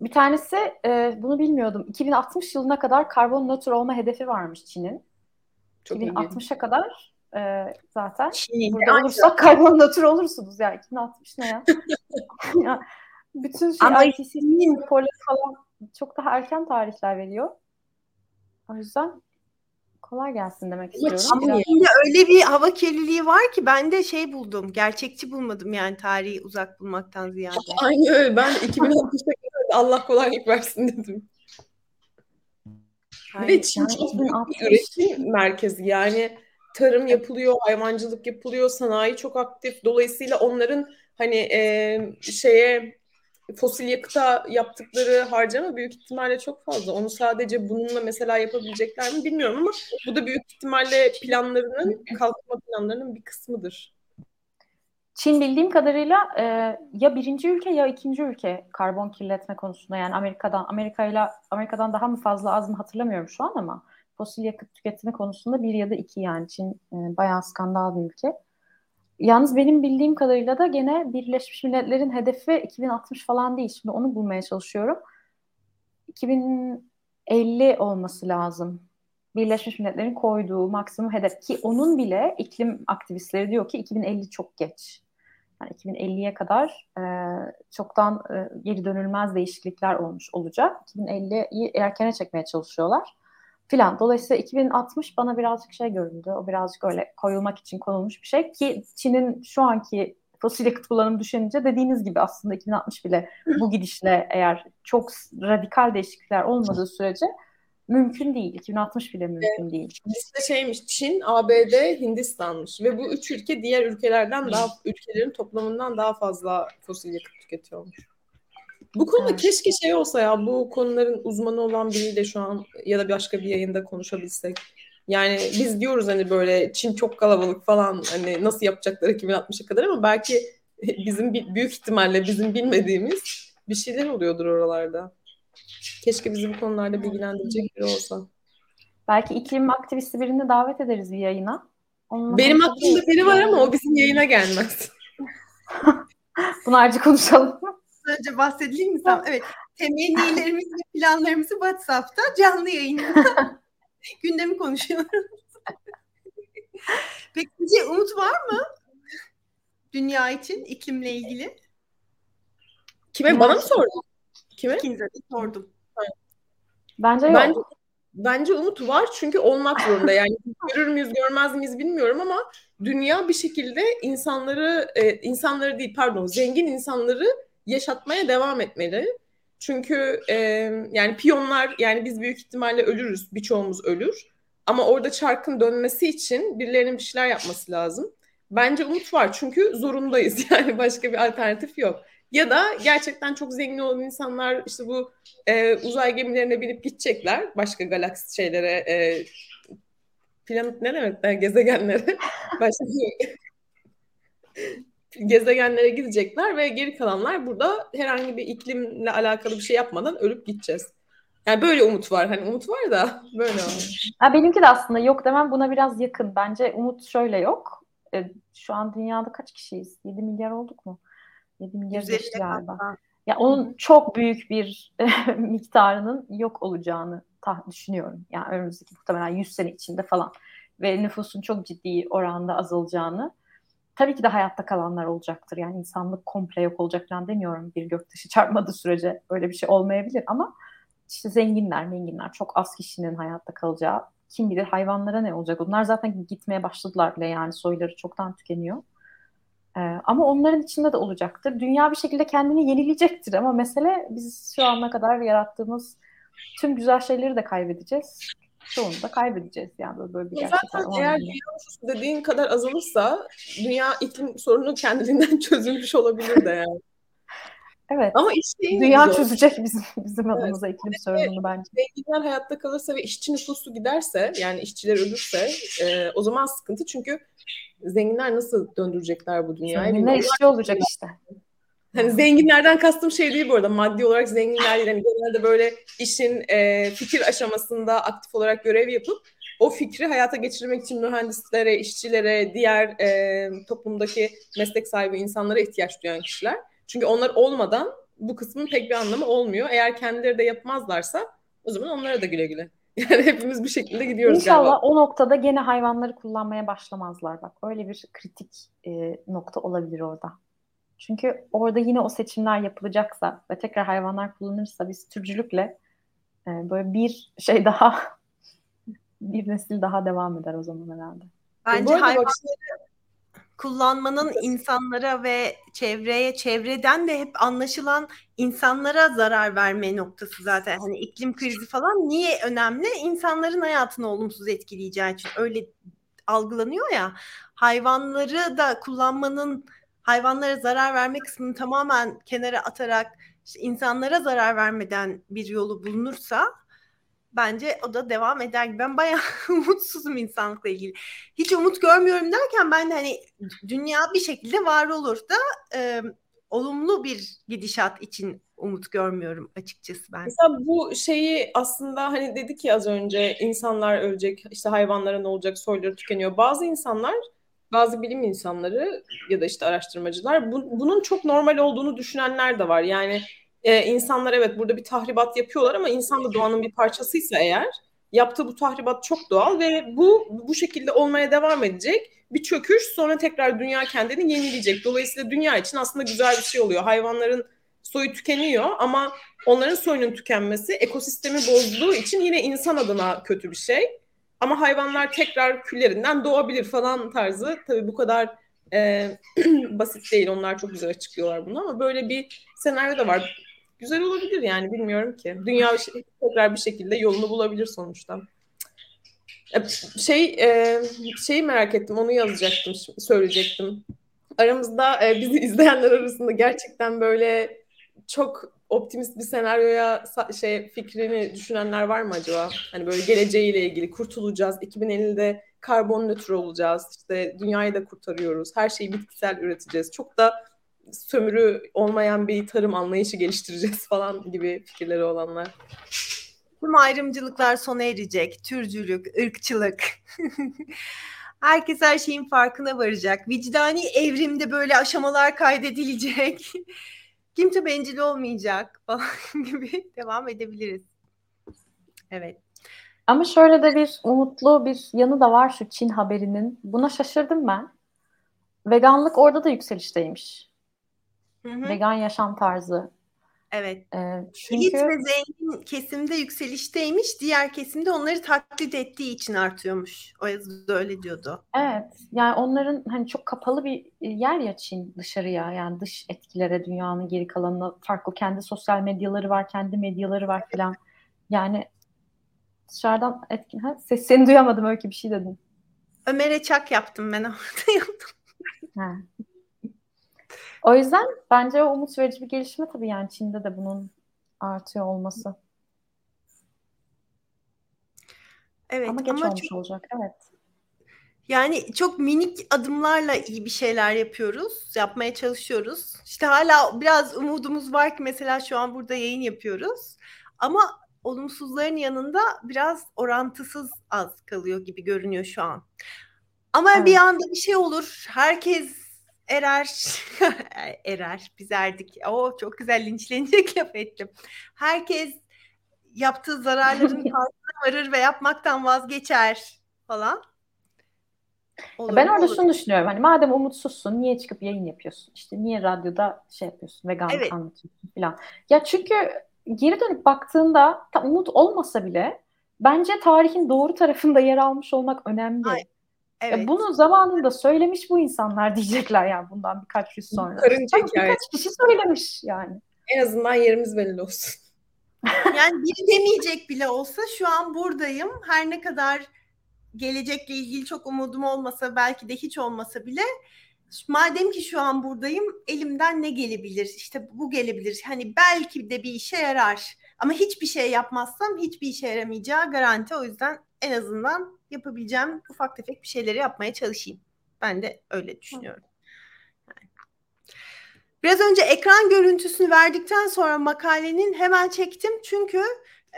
Speaker 2: Bir tanesi e, bunu bilmiyordum. 2060 yılına kadar karbon nötr olma hedefi varmış Çin'in. 2060'a kadar e, zaten. Çin'in Burada olursak karbon nötr olursunuz ya. 2060 ne ya? ya bütün şey Ama IPCC falan çok daha erken tarihler veriyor. O yüzden kolay gelsin demek istiyorum.
Speaker 1: Ama Çin'de öyle bir hava kirliliği var ki ben de şey buldum. Gerçekçi bulmadım yani tarihi uzak bulmaktan ziyade.
Speaker 3: Aynı öyle. Ben 2060'a kadar Allah kolaylık versin dedim. Yani, Ve Çin yani çok büyük bir üretim merkezi. Yani tarım yapılıyor, hayvancılık yapılıyor, sanayi çok aktif. Dolayısıyla onların hani e, şeye fosil yakıta yaptıkları harcama büyük ihtimalle çok fazla. Onu sadece bununla mesela yapabilecekler mi bilmiyorum ama bu da büyük ihtimalle planlarının, kalkınma planlarının bir kısmıdır.
Speaker 2: Çin bildiğim kadarıyla e, ya birinci ülke ya ikinci ülke karbon kirletme konusunda yani Amerika'dan Amerika ile Amerika'dan daha mı fazla az mı hatırlamıyorum şu an ama fosil yakıt tüketimi konusunda bir ya da iki yani Çin e, bayağı skandal bir ülke. Yalnız benim bildiğim kadarıyla da gene Birleşmiş Milletler'in hedefi 2060 falan değil. Şimdi onu bulmaya çalışıyorum. 2050 olması lazım. Birleşmiş Milletler'in koyduğu maksimum hedef ki onun bile iklim aktivistleri diyor ki 2050 çok geç. Yani 2050'ye kadar e, çoktan e, geri dönülmez değişiklikler olmuş olacak. 2050'yi erkene çekmeye çalışıyorlar filan. Dolayısıyla 2060 bana birazcık şey göründü. O birazcık öyle koyulmak için konulmuş bir şey ki Çin'in şu anki fosil yakıt kullanımı düşününce dediğiniz gibi aslında 2060 bile bu gidişle eğer çok radikal değişiklikler olmadığı sürece mümkün değil. 2060 bile mümkün değil.
Speaker 3: Liste şeymiş Çin, ABD, Hindistan'mış ve bu üç ülke diğer ülkelerden daha ülkelerin toplamından daha fazla fosil yakıt tüketiyormuş. Bu konuda evet. keşke şey olsa ya bu konuların uzmanı olan biriyle şu an ya da başka bir yayında konuşabilsek. Yani biz diyoruz hani böyle Çin çok kalabalık falan hani nasıl yapacaklar 2060'a kadar ama belki bizim büyük ihtimalle bizim bilmediğimiz bir şeyler oluyordur oralarda. Keşke bizi bu konularda bilgilendirecek biri olsa.
Speaker 2: Belki iklim aktivisti birini davet ederiz bir yayına.
Speaker 3: Onunla Benim aklımda biri var ama o bizim yayına gelmez.
Speaker 2: Bunu ayrıca konuşalım
Speaker 1: önce bahsedeyim mi sen? Evet. Temennilerimizi ve planlarımızı WhatsApp'ta canlı yayında gündemi konuşuyoruz. Peki umut var mı? Dünya için iklimle ilgili.
Speaker 3: Kime? Bana mı sordun?
Speaker 1: Kime? İkinize de sordum.
Speaker 2: Bence yok.
Speaker 3: Bence, bence umut var çünkü olmak zorunda. Yani görür müyüz görmez miyiz bilmiyorum ama dünya bir şekilde insanları e, insanları değil pardon zengin insanları yaşatmaya devam etmeli. Çünkü e, yani piyonlar yani biz büyük ihtimalle ölürüz. Birçoğumuz ölür. Ama orada çarkın dönmesi için birilerinin bir şeyler yapması lazım. Bence umut var çünkü zorundayız. Yani başka bir alternatif yok. Ya da gerçekten çok zengin olan insanlar işte bu e, uzay gemilerine binip gidecekler başka galaksi şeylere e, planet ne demek? Yani gezegenlere başka gezegenlere gidecekler ve geri kalanlar burada herhangi bir iklimle alakalı bir şey yapmadan ölüp gideceğiz. Yani böyle umut var. Hani umut var da böyle var.
Speaker 2: Ha, benimki de aslında yok demem buna biraz yakın. Bence umut şöyle yok. E, şu an dünyada kaç kişiyiz? 7 milyar olduk mu? 7 milyar geçti galiba. Ya onun çok büyük bir miktarının yok olacağını ta- düşünüyorum. Yani önümüzdeki muhtemelen 100 sene içinde falan ve nüfusun çok ciddi oranda azalacağını tabii ki de hayatta kalanlar olacaktır. Yani insanlık komple yok olacak falan demiyorum bir göktaşı çarpmadığı sürece öyle bir şey olmayabilir ama işte zenginler, menginler çok az kişinin hayatta kalacağı kim bilir hayvanlara ne olacak. Onlar zaten gitmeye başladılar bile yani soyları çoktan tükeniyor. Ee, ama onların içinde de olacaktır. Dünya bir şekilde kendini yenileyecektir ama mesele biz şu ana kadar yarattığımız tüm güzel şeyleri de kaybedeceğiz çoğunu da kaybedeceğiz yani böyle, böyle bir gerçek
Speaker 3: Zaten eğer dünya nüfusu dediğin kadar azalırsa dünya iklim sorunu kendiliğinden çözülmüş olabilir de yani.
Speaker 2: Evet. Ama iş Dünya zor. çözecek bizim bizim evet. adımıza iklim sorununu bence.
Speaker 3: Zenginler hayatta kalırsa ve işçi nüfusu giderse yani işçiler ölürse e, o zaman sıkıntı çünkü zenginler nasıl döndürecekler bu dünyayı?
Speaker 2: Zenginler işçi olacak işte.
Speaker 3: Hani zenginlerden kastım şey değil bu arada maddi olarak zenginler değil. Hani genelde böyle işin e, fikir aşamasında aktif olarak görev yapıp o fikri hayata geçirmek için mühendislere, işçilere, diğer e, toplumdaki meslek sahibi insanlara ihtiyaç duyan kişiler. Çünkü onlar olmadan bu kısmın pek bir anlamı olmuyor. Eğer kendileri de yapmazlarsa o zaman onlara da güle güle. Yani hepimiz bir şekilde gidiyoruz
Speaker 2: İnşallah
Speaker 3: galiba.
Speaker 2: o noktada gene hayvanları kullanmaya başlamazlar bak. Öyle bir kritik e, nokta olabilir orada. Çünkü orada yine o seçimler yapılacaksa ve tekrar hayvanlar kullanırsa biz türcülükle e, böyle bir şey daha bir nesil daha devam eder o zaman herhalde.
Speaker 1: Bence hayvanları kullanmanın insanlara ve çevreye, çevreden de hep anlaşılan insanlara zarar verme noktası zaten. Hani iklim krizi falan niye önemli? İnsanların hayatını olumsuz etkileyeceği için öyle algılanıyor ya. Hayvanları da kullanmanın hayvanlara zarar verme kısmını tamamen kenara atarak insanlara zarar vermeden bir yolu bulunursa bence o da devam eder. Ben bayağı umutsuzum insanlıkla ilgili. Hiç umut görmüyorum derken ben de hani dünya bir şekilde var olur da e, olumlu bir gidişat için umut görmüyorum açıkçası ben.
Speaker 3: Mesela bu şeyi aslında hani dedik ya az önce insanlar ölecek, işte hayvanlara ne olacak, soyları tükeniyor. Bazı insanlar, bazı bilim insanları ya da işte araştırmacılar bu, bunun çok normal olduğunu düşünenler de var. Yani e, insanlar evet burada bir tahribat yapıyorlar ama insan da doğanın bir parçasıysa eğer yaptığı bu tahribat çok doğal ve bu bu şekilde olmaya devam edecek. Bir çöküş sonra tekrar dünya kendini yenileyecek. Dolayısıyla dünya için aslında güzel bir şey oluyor. Hayvanların soyu tükeniyor ama onların soyunun tükenmesi ekosistemi bozduğu için yine insan adına kötü bir şey. Ama hayvanlar tekrar küllerinden doğabilir falan tarzı. Tabii bu kadar e, basit değil. Onlar çok güzel açıklıyorlar bunu ama böyle bir senaryo da var güzel olabilir yani bilmiyorum ki. Dünya tekrar bir şekilde yolunu bulabilir sonuçta. E, şey e, şeyi merak ettim onu yazacaktım söyleyecektim. Aramızda e, bizi izleyenler arasında gerçekten böyle çok optimist bir senaryoya şey fikrini düşünenler var mı acaba? Hani böyle geleceğiyle ilgili kurtulacağız. 2050'de karbon nötr olacağız. İşte dünyayı da kurtarıyoruz. Her şeyi bitkisel üreteceğiz. Çok da sömürü olmayan bir tarım anlayışı geliştireceğiz falan gibi fikirleri olanlar.
Speaker 1: Tüm ayrımcılıklar sona erecek. Türcülük, ırkçılık. Herkes her şeyin farkına varacak. Vicdani evrimde böyle aşamalar kaydedilecek. Kimse bencil olmayacak falan gibi devam edebiliriz. Evet.
Speaker 2: Ama şöyle de bir umutlu bir yanı da var şu Çin haberinin. Buna şaşırdım ben. Veganlık orada da yükselişteymiş. Hı hı. Vegan yaşam tarzı.
Speaker 1: Evet. Ee, çünkü... Elit ve zengin kesimde yükselişteymiş. Diğer kesimde onları taklit ettiği için artıyormuş. O yazıda öyle diyordu.
Speaker 2: Evet. Yani onların hani çok kapalı bir yer ya Çin dışarıya. Yani dış etkilere dünyanın geri kalanına farklı kendi sosyal medyaları var, kendi medyaları var falan. Yani dışarıdan etkin. Ha, ses, seni duyamadım öyle bir şey dedim.
Speaker 1: Ömer'e çak yaptım ben orada yaptım.
Speaker 2: Ha. O yüzden bence o umut verici bir gelişme tabii yani Çin'de de bunun artıyor olması. Evet ama geç ama olmuş çok, olacak. Evet.
Speaker 1: Yani çok minik adımlarla iyi bir şeyler yapıyoruz. Yapmaya çalışıyoruz. İşte hala biraz umudumuz var ki mesela şu an burada yayın yapıyoruz. Ama olumsuzların yanında biraz orantısız az kalıyor gibi görünüyor şu an. Ama evet. bir anda bir şey olur. Herkes erer, erer, biz erdik. O çok güzel linçlenecek laf ettim. Herkes yaptığı zararların farkına varır ve yapmaktan vazgeçer falan.
Speaker 2: Olur, ben orada olur. şunu düşünüyorum. Hani madem umutsuzsun niye çıkıp yayın yapıyorsun? İşte niye radyoda şey yapıyorsun? Vegan evet. anlatıyorsun falan. Ya çünkü geri dönüp baktığında umut olmasa bile bence tarihin doğru tarafında yer almış olmak önemli. Ay, Evet. Ya bunu zamanında söylemiş bu insanlar diyecekler yani bundan birkaç yüz sonra. Karınca Birkaç kişi söylemiş yani.
Speaker 3: En azından yerimiz belli olsun.
Speaker 1: yani biri demeyecek bile olsa şu an buradayım. Her ne kadar gelecekle ilgili çok umudum olmasa belki de hiç olmasa bile madem ki şu an buradayım elimden ne gelebilir? İşte bu gelebilir. Hani belki de bir işe yarar. Ama hiçbir şey yapmazsam hiçbir işe yaramayacağı garanti. O yüzden en azından yapabileceğim ufak tefek bir şeyleri yapmaya çalışayım. Ben de öyle düşünüyorum. Biraz önce ekran görüntüsünü verdikten sonra makalenin hemen çektim. Çünkü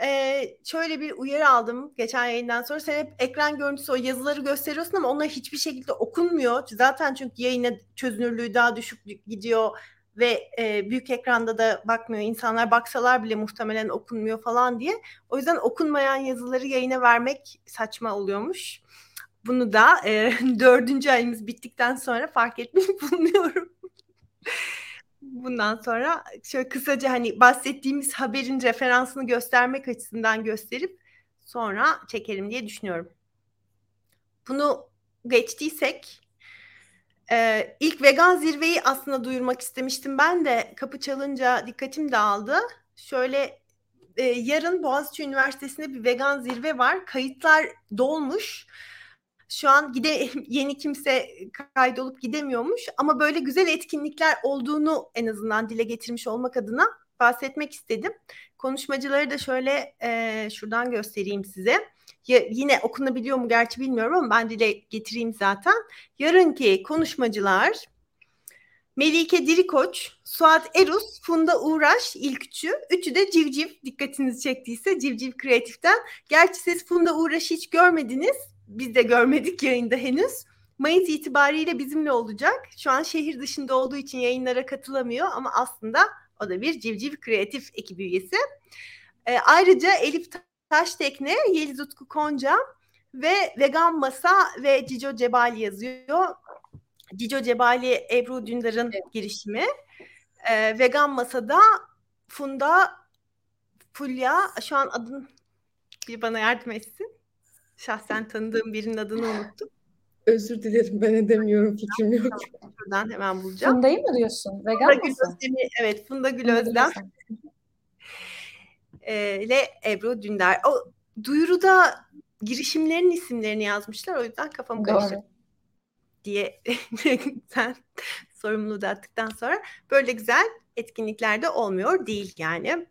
Speaker 1: e, şöyle bir uyarı aldım geçen yayından sonra. Sen hep ekran görüntüsü o yazıları gösteriyorsun ama onlar hiçbir şekilde okunmuyor. Zaten çünkü yayına çözünürlüğü daha düşük gidiyor ve e, büyük ekranda da bakmıyor. İnsanlar baksalar bile muhtemelen okunmuyor falan diye. O yüzden okunmayan yazıları yayına vermek saçma oluyormuş. Bunu da e, dördüncü ayımız bittikten sonra fark etmiş bulunuyorum. Bundan sonra şöyle kısaca hani bahsettiğimiz haberin referansını göstermek açısından gösterip sonra çekelim diye düşünüyorum. Bunu geçtiysek Ee, ilk vegan zirveyi aslında duyurmak istemiştim. Ben de kapı çalınca dikkatim dağıldı. Şöyle e, yarın Boğaziçi Üniversitesi'nde bir vegan zirve var. Kayıtlar dolmuş. Şu an gide yeni kimse kaydolup gidemiyormuş ama böyle güzel etkinlikler olduğunu en azından dile getirmiş olmak adına bahsetmek istedim. Konuşmacıları da şöyle e, şuradan göstereyim size. Ya, yine okunabiliyor mu gerçi bilmiyorum ama ben dile getireyim zaten. Yarınki konuşmacılar Melike Dirikoç, Suat Erus, Funda Uğraş ilk üçü. Üçü de Civciv dikkatinizi çektiyse Civciv Kreatif'ten. Gerçi siz Funda Uğraş'ı hiç görmediniz. Biz de görmedik yayında henüz. Mayıs itibariyle bizimle olacak. Şu an şehir dışında olduğu için yayınlara katılamıyor ama aslında o da bir Civciv Kreatif ekibi üyesi. E, ayrıca Elif Taştekne, Yeliz Utku Konca ve Vegan Masa ve Cico Cebali yazıyor. Cico Cebali Ebru Dündar'ın evet. girişimi. E, Vegan Masa'da Funda Fulya, şu an adın bir bana yardım etsin. Şahsen tanıdığım birinin adını unuttum.
Speaker 3: Özür dilerim ben edemiyorum fikrim yok.
Speaker 1: Şuradan hemen bulacağım.
Speaker 2: Funda'yı mı diyorsun? Vegan Funda
Speaker 1: Gül evet Funda Gül Özlem. İle Ebru Dündar. O duyuruda girişimlerin isimlerini yazmışlar. O yüzden kafam karıştı diye sen sorumluluğu dağıttıktan sonra böyle güzel etkinliklerde olmuyor değil yani.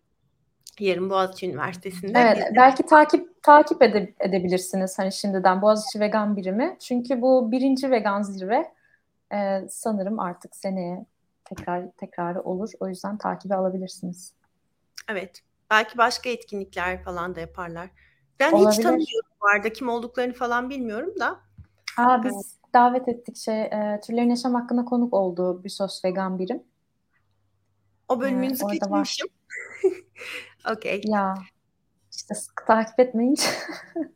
Speaker 1: Yarın Boğaziçi Üniversitesi'nde.
Speaker 2: Evet, bizde... belki takip takip ede, edebilirsiniz hani şimdiden Boğaziçi Vegan Birimi. Çünkü bu birinci vegan zirve e, sanırım artık seneye tekrar tekrarı olur. O yüzden takibi alabilirsiniz.
Speaker 1: Evet. Belki başka etkinlikler falan da yaparlar. Ben Olabilir. hiç tanımıyorum bu arada. Kim olduklarını falan bilmiyorum da.
Speaker 2: Aa, biz evet. davet ettik şey e, türlerin yaşam hakkında konuk oldu Büsos Vegan Birim.
Speaker 1: O bölümünüzü ee, kaçırmışım. Okey.
Speaker 2: Ya işte sıkı takip etmeyince.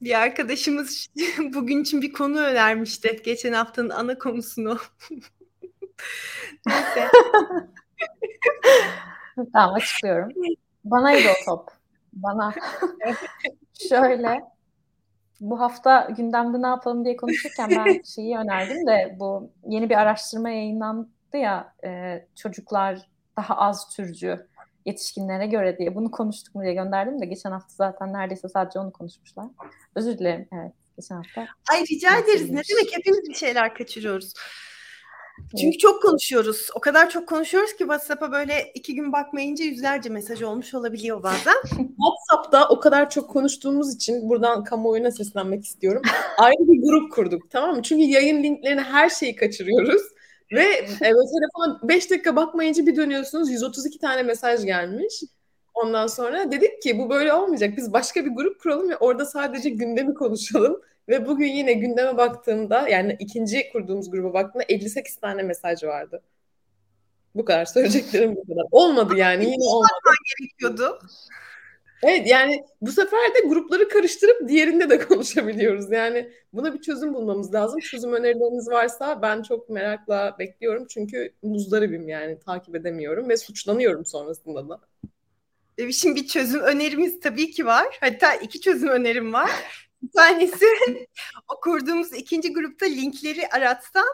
Speaker 1: bir arkadaşımız bugün için bir konu önermişti. Geçen haftanın ana konusunu. Neyse.
Speaker 2: tamam açıklıyorum. Banaydı o top. Bana. Şöyle bu hafta gündemde ne yapalım diye konuşurken ben şeyi önerdim de bu yeni bir araştırma yayınlandı ya e, çocuklar daha az türcü yetişkinlere göre diye bunu konuştuk mu diye gönderdim de geçen hafta zaten neredeyse sadece onu konuşmuşlar. Özür dilerim. Evet. Geçen hafta.
Speaker 1: Ay rica ederiz. Ne demek hepimiz bir şeyler kaçırıyoruz. Çünkü çok konuşuyoruz. O kadar çok konuşuyoruz ki WhatsApp'a böyle iki gün bakmayınca yüzlerce mesaj olmuş olabiliyor bazen.
Speaker 3: WhatsApp'ta o kadar çok konuştuğumuz için buradan kamuoyuna seslenmek istiyorum. Ayrı bir grup kurduk tamam mı? Çünkü yayın linklerini her şeyi kaçırıyoruz. Ve evet, telefona 5 dakika bakmayınca bir dönüyorsunuz 132 tane mesaj gelmiş. Ondan sonra dedik ki bu böyle olmayacak. Biz başka bir grup kuralım ve orada sadece gündemi konuşalım. Ve bugün yine gündeme baktığımda yani ikinci kurduğumuz gruba baktığımda 58 tane mesaj vardı. Bu kadar söyleyeceklerim bu kadar. Olmadı yani yine olmadı.
Speaker 1: gerekiyordu.
Speaker 3: Evet yani bu sefer de grupları karıştırıp diğerinde de konuşabiliyoruz. Yani buna bir çözüm bulmamız lazım. Çözüm önerileriniz varsa ben çok merakla bekliyorum. Çünkü muzdaribim yani takip edemiyorum ve suçlanıyorum sonrasında da.
Speaker 1: E, şimdi bir çözüm önerimiz tabii ki var. Hatta iki çözüm önerim var. Bir tanesi o kurduğumuz ikinci grupta linkleri aratsan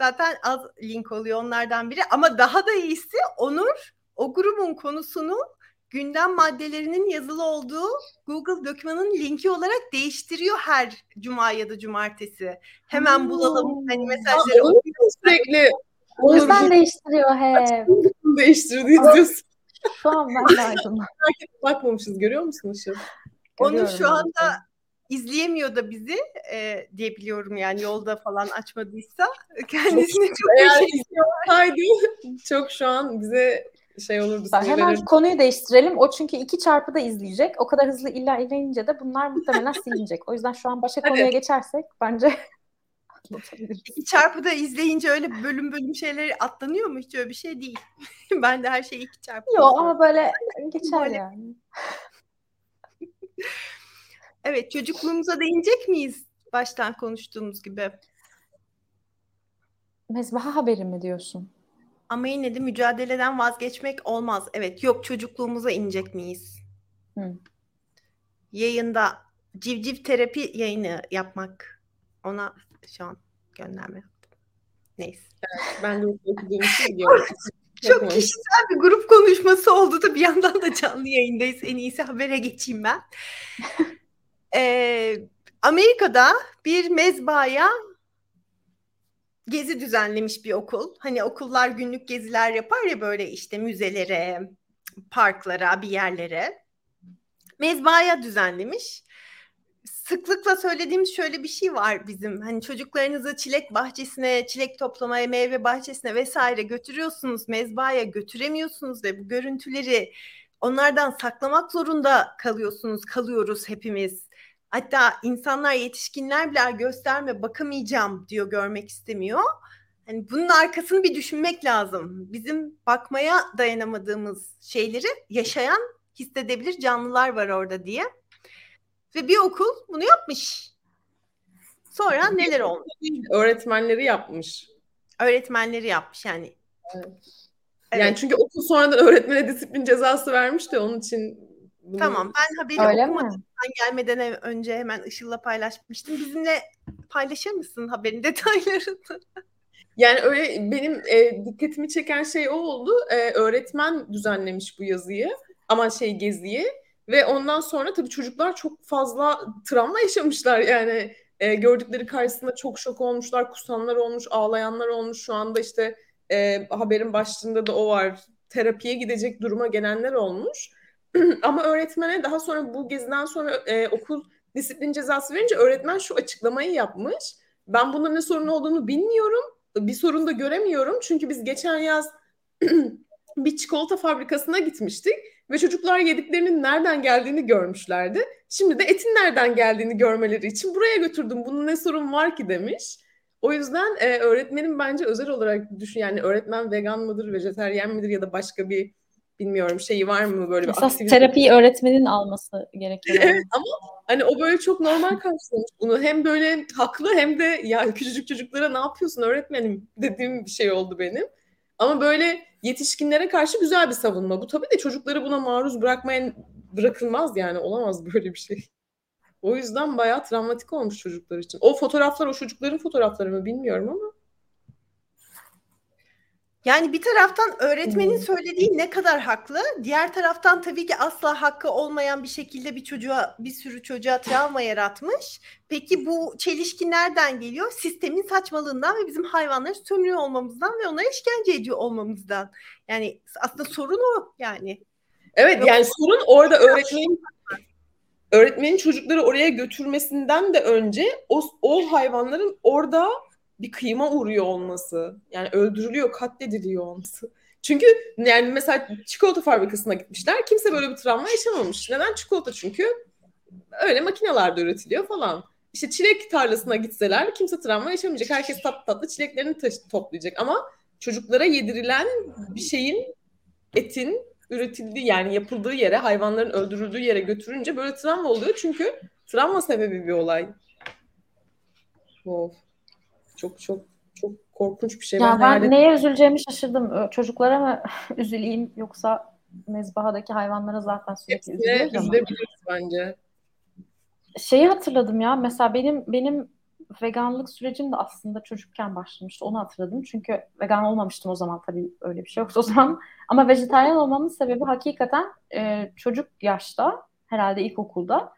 Speaker 1: zaten az link oluyor onlardan biri. Ama daha da iyisi Onur o grubun konusunu gündem maddelerinin yazılı olduğu Google dokümanın linki olarak değiştiriyor her cuma ya da cumartesi. Hemen hmm. bulalım hani mesajları.
Speaker 3: Aa, sürekli.
Speaker 2: O yüzden değiştiriyor he.
Speaker 3: Değiştirdiği diyorsun.
Speaker 2: Şu an ben de aydınlandım.
Speaker 3: Bakmamışız görüyor musunuz şu?
Speaker 1: Onu şu anda izleyemiyor da bizi e, diyebiliyorum yani yolda falan açmadıysa kendisine çok, çok
Speaker 3: eğer izliyorsaydı çok şu an bize şey olurdu.
Speaker 2: Hemen verir. konuyu değiştirelim. O çünkü iki çarpıda izleyecek. O kadar hızlı illa ilerleyince de bunlar muhtemelen silinecek. O yüzden şu an başka konuya geçersek bence
Speaker 1: İki çarpıda izleyince öyle bölüm bölüm şeyleri atlanıyor mu? Hiç öyle bir şey değil. ben de her şeyi iki çarpı.
Speaker 2: Yok ama böyle geçer yani.
Speaker 1: Evet çocukluğumuza değinecek miyiz? Baştan konuştuğumuz gibi.
Speaker 2: Mezbaha haberi mi diyorsun?
Speaker 1: Ama yine de mücadeleden vazgeçmek olmaz. Evet yok çocukluğumuza inecek miyiz? Hı. Yayında civciv terapi yayını yapmak ona şu an gönderme yaptım. Neyse.
Speaker 3: Evet, ben de okuduğum için biliyorum.
Speaker 1: Çok kişisel bir grup konuşması oldu da bir yandan da canlı yayındayız. En iyisi habere geçeyim ben. Ee, Amerika'da bir mezbaya gezi düzenlemiş bir okul. Hani okullar günlük geziler yapar ya böyle işte müzelere, parklara, bir yerlere. Mezbaya düzenlemiş. Sıklıkla söylediğimiz şöyle bir şey var bizim. Hani çocuklarınızı çilek bahçesine, çilek toplamaya, meyve bahçesine vesaire götürüyorsunuz, mezbaya götüremiyorsunuz ve bu görüntüleri onlardan saklamak zorunda kalıyorsunuz, kalıyoruz hepimiz. Hatta insanlar yetişkinler bile gösterme bakamayacağım diyor görmek istemiyor. Hani bunun arkasını bir düşünmek lazım. Bizim bakmaya dayanamadığımız şeyleri yaşayan hissedebilir canlılar var orada diye. Ve bir okul bunu yapmış. Sonra neler olmuş?
Speaker 3: Öğretmenleri yapmış.
Speaker 1: Öğretmenleri yapmış yani.
Speaker 3: Evet. Yani evet. çünkü okul sonradan öğretmene disiplin cezası vermiş de onun için
Speaker 1: bunu... Tamam ben haberi Öyle okumadım. Mi? Ben gelmeden önce hemen Işıl'la paylaşmıştım. Bizimle paylaşır mısın haberin detaylarını?
Speaker 3: Yani öyle benim e, dikkatimi çeken şey o oldu. E, öğretmen düzenlemiş bu yazıyı ama şey geziyi ve ondan sonra tabii çocuklar çok fazla travma yaşamışlar yani e, gördükleri karşısında çok şok olmuşlar, kusanlar olmuş, ağlayanlar olmuş. Şu anda işte e, haberin başlığında da o var. Terapiye gidecek duruma gelenler olmuş. Ama öğretmene daha sonra bu geziden sonra e, okul disiplin cezası verince öğretmen şu açıklamayı yapmış. Ben bunda ne sorun olduğunu bilmiyorum. Bir sorun da göremiyorum. Çünkü biz geçen yaz bir çikolata fabrikasına gitmiştik ve çocuklar yediklerinin nereden geldiğini görmüşlerdi. Şimdi de etin nereden geldiğini görmeleri için buraya götürdüm. Bunun ne sorun var ki demiş. O yüzden e, öğretmenin bence özel olarak düşün yani öğretmen vegan mıdır, vejeteryen midir ya da başka bir bilmiyorum şeyi var mı böyle bir
Speaker 2: aktivite? terapiyi öğretmenin alması gerekiyor.
Speaker 3: evet ama hani o böyle çok normal karşılamış bunu. Hem böyle haklı hem de ya küçücük çocuklara ne yapıyorsun öğretmenim dediğim bir şey oldu benim. Ama böyle yetişkinlere karşı güzel bir savunma. Bu tabii de çocukları buna maruz bırakmayan bırakılmaz yani olamaz böyle bir şey. O yüzden bayağı travmatik olmuş çocuklar için. O fotoğraflar o çocukların fotoğrafları mı bilmiyorum ama
Speaker 1: yani bir taraftan öğretmenin söylediği ne kadar haklı, diğer taraftan tabii ki asla hakkı olmayan bir şekilde bir çocuğa, bir sürü çocuğa travma yaratmış. Peki bu çelişki nereden geliyor? Sistemin saçmalığından ve bizim hayvanları sömürüyor olmamızdan ve onlara işkence ediyor olmamızdan. Yani aslında sorun o yani.
Speaker 3: Evet Yok. yani sorun orada öğretmenin öğretmenin çocukları oraya götürmesinden de önce o, o hayvanların orada bir kıyıma uğruyor olması. Yani öldürülüyor, katlediliyor olması. Çünkü yani mesela çikolata fabrikasına gitmişler. Kimse böyle bir travma yaşamamış. Neden? Çikolata çünkü öyle makinelerde üretiliyor falan. İşte çilek tarlasına gitseler kimse travma yaşamayacak. Herkes tatlı tatlı çileklerini taşı- toplayacak. Ama çocuklara yedirilen bir şeyin etin üretildiği yani yapıldığı yere hayvanların öldürüldüğü yere götürünce böyle travma oluyor. Çünkü travma sebebi bir olay. Wow. Çok çok çok korkunç bir şey.
Speaker 2: Ya ben, ben neye üzüleceğimi şaşırdım. Çocuklara mı üzüleyim yoksa mezbahadaki hayvanlara zaten sürekli üzülüyoruz ama.
Speaker 3: bence.
Speaker 2: Şeyi hatırladım ya mesela benim benim veganlık sürecim de aslında çocukken başlamıştı. Onu hatırladım. Çünkü vegan olmamıştım o zaman tabii öyle bir şey yoktu o zaman. Ama vejetaryen olmamın sebebi hakikaten e, çocuk yaşta herhalde ilkokulda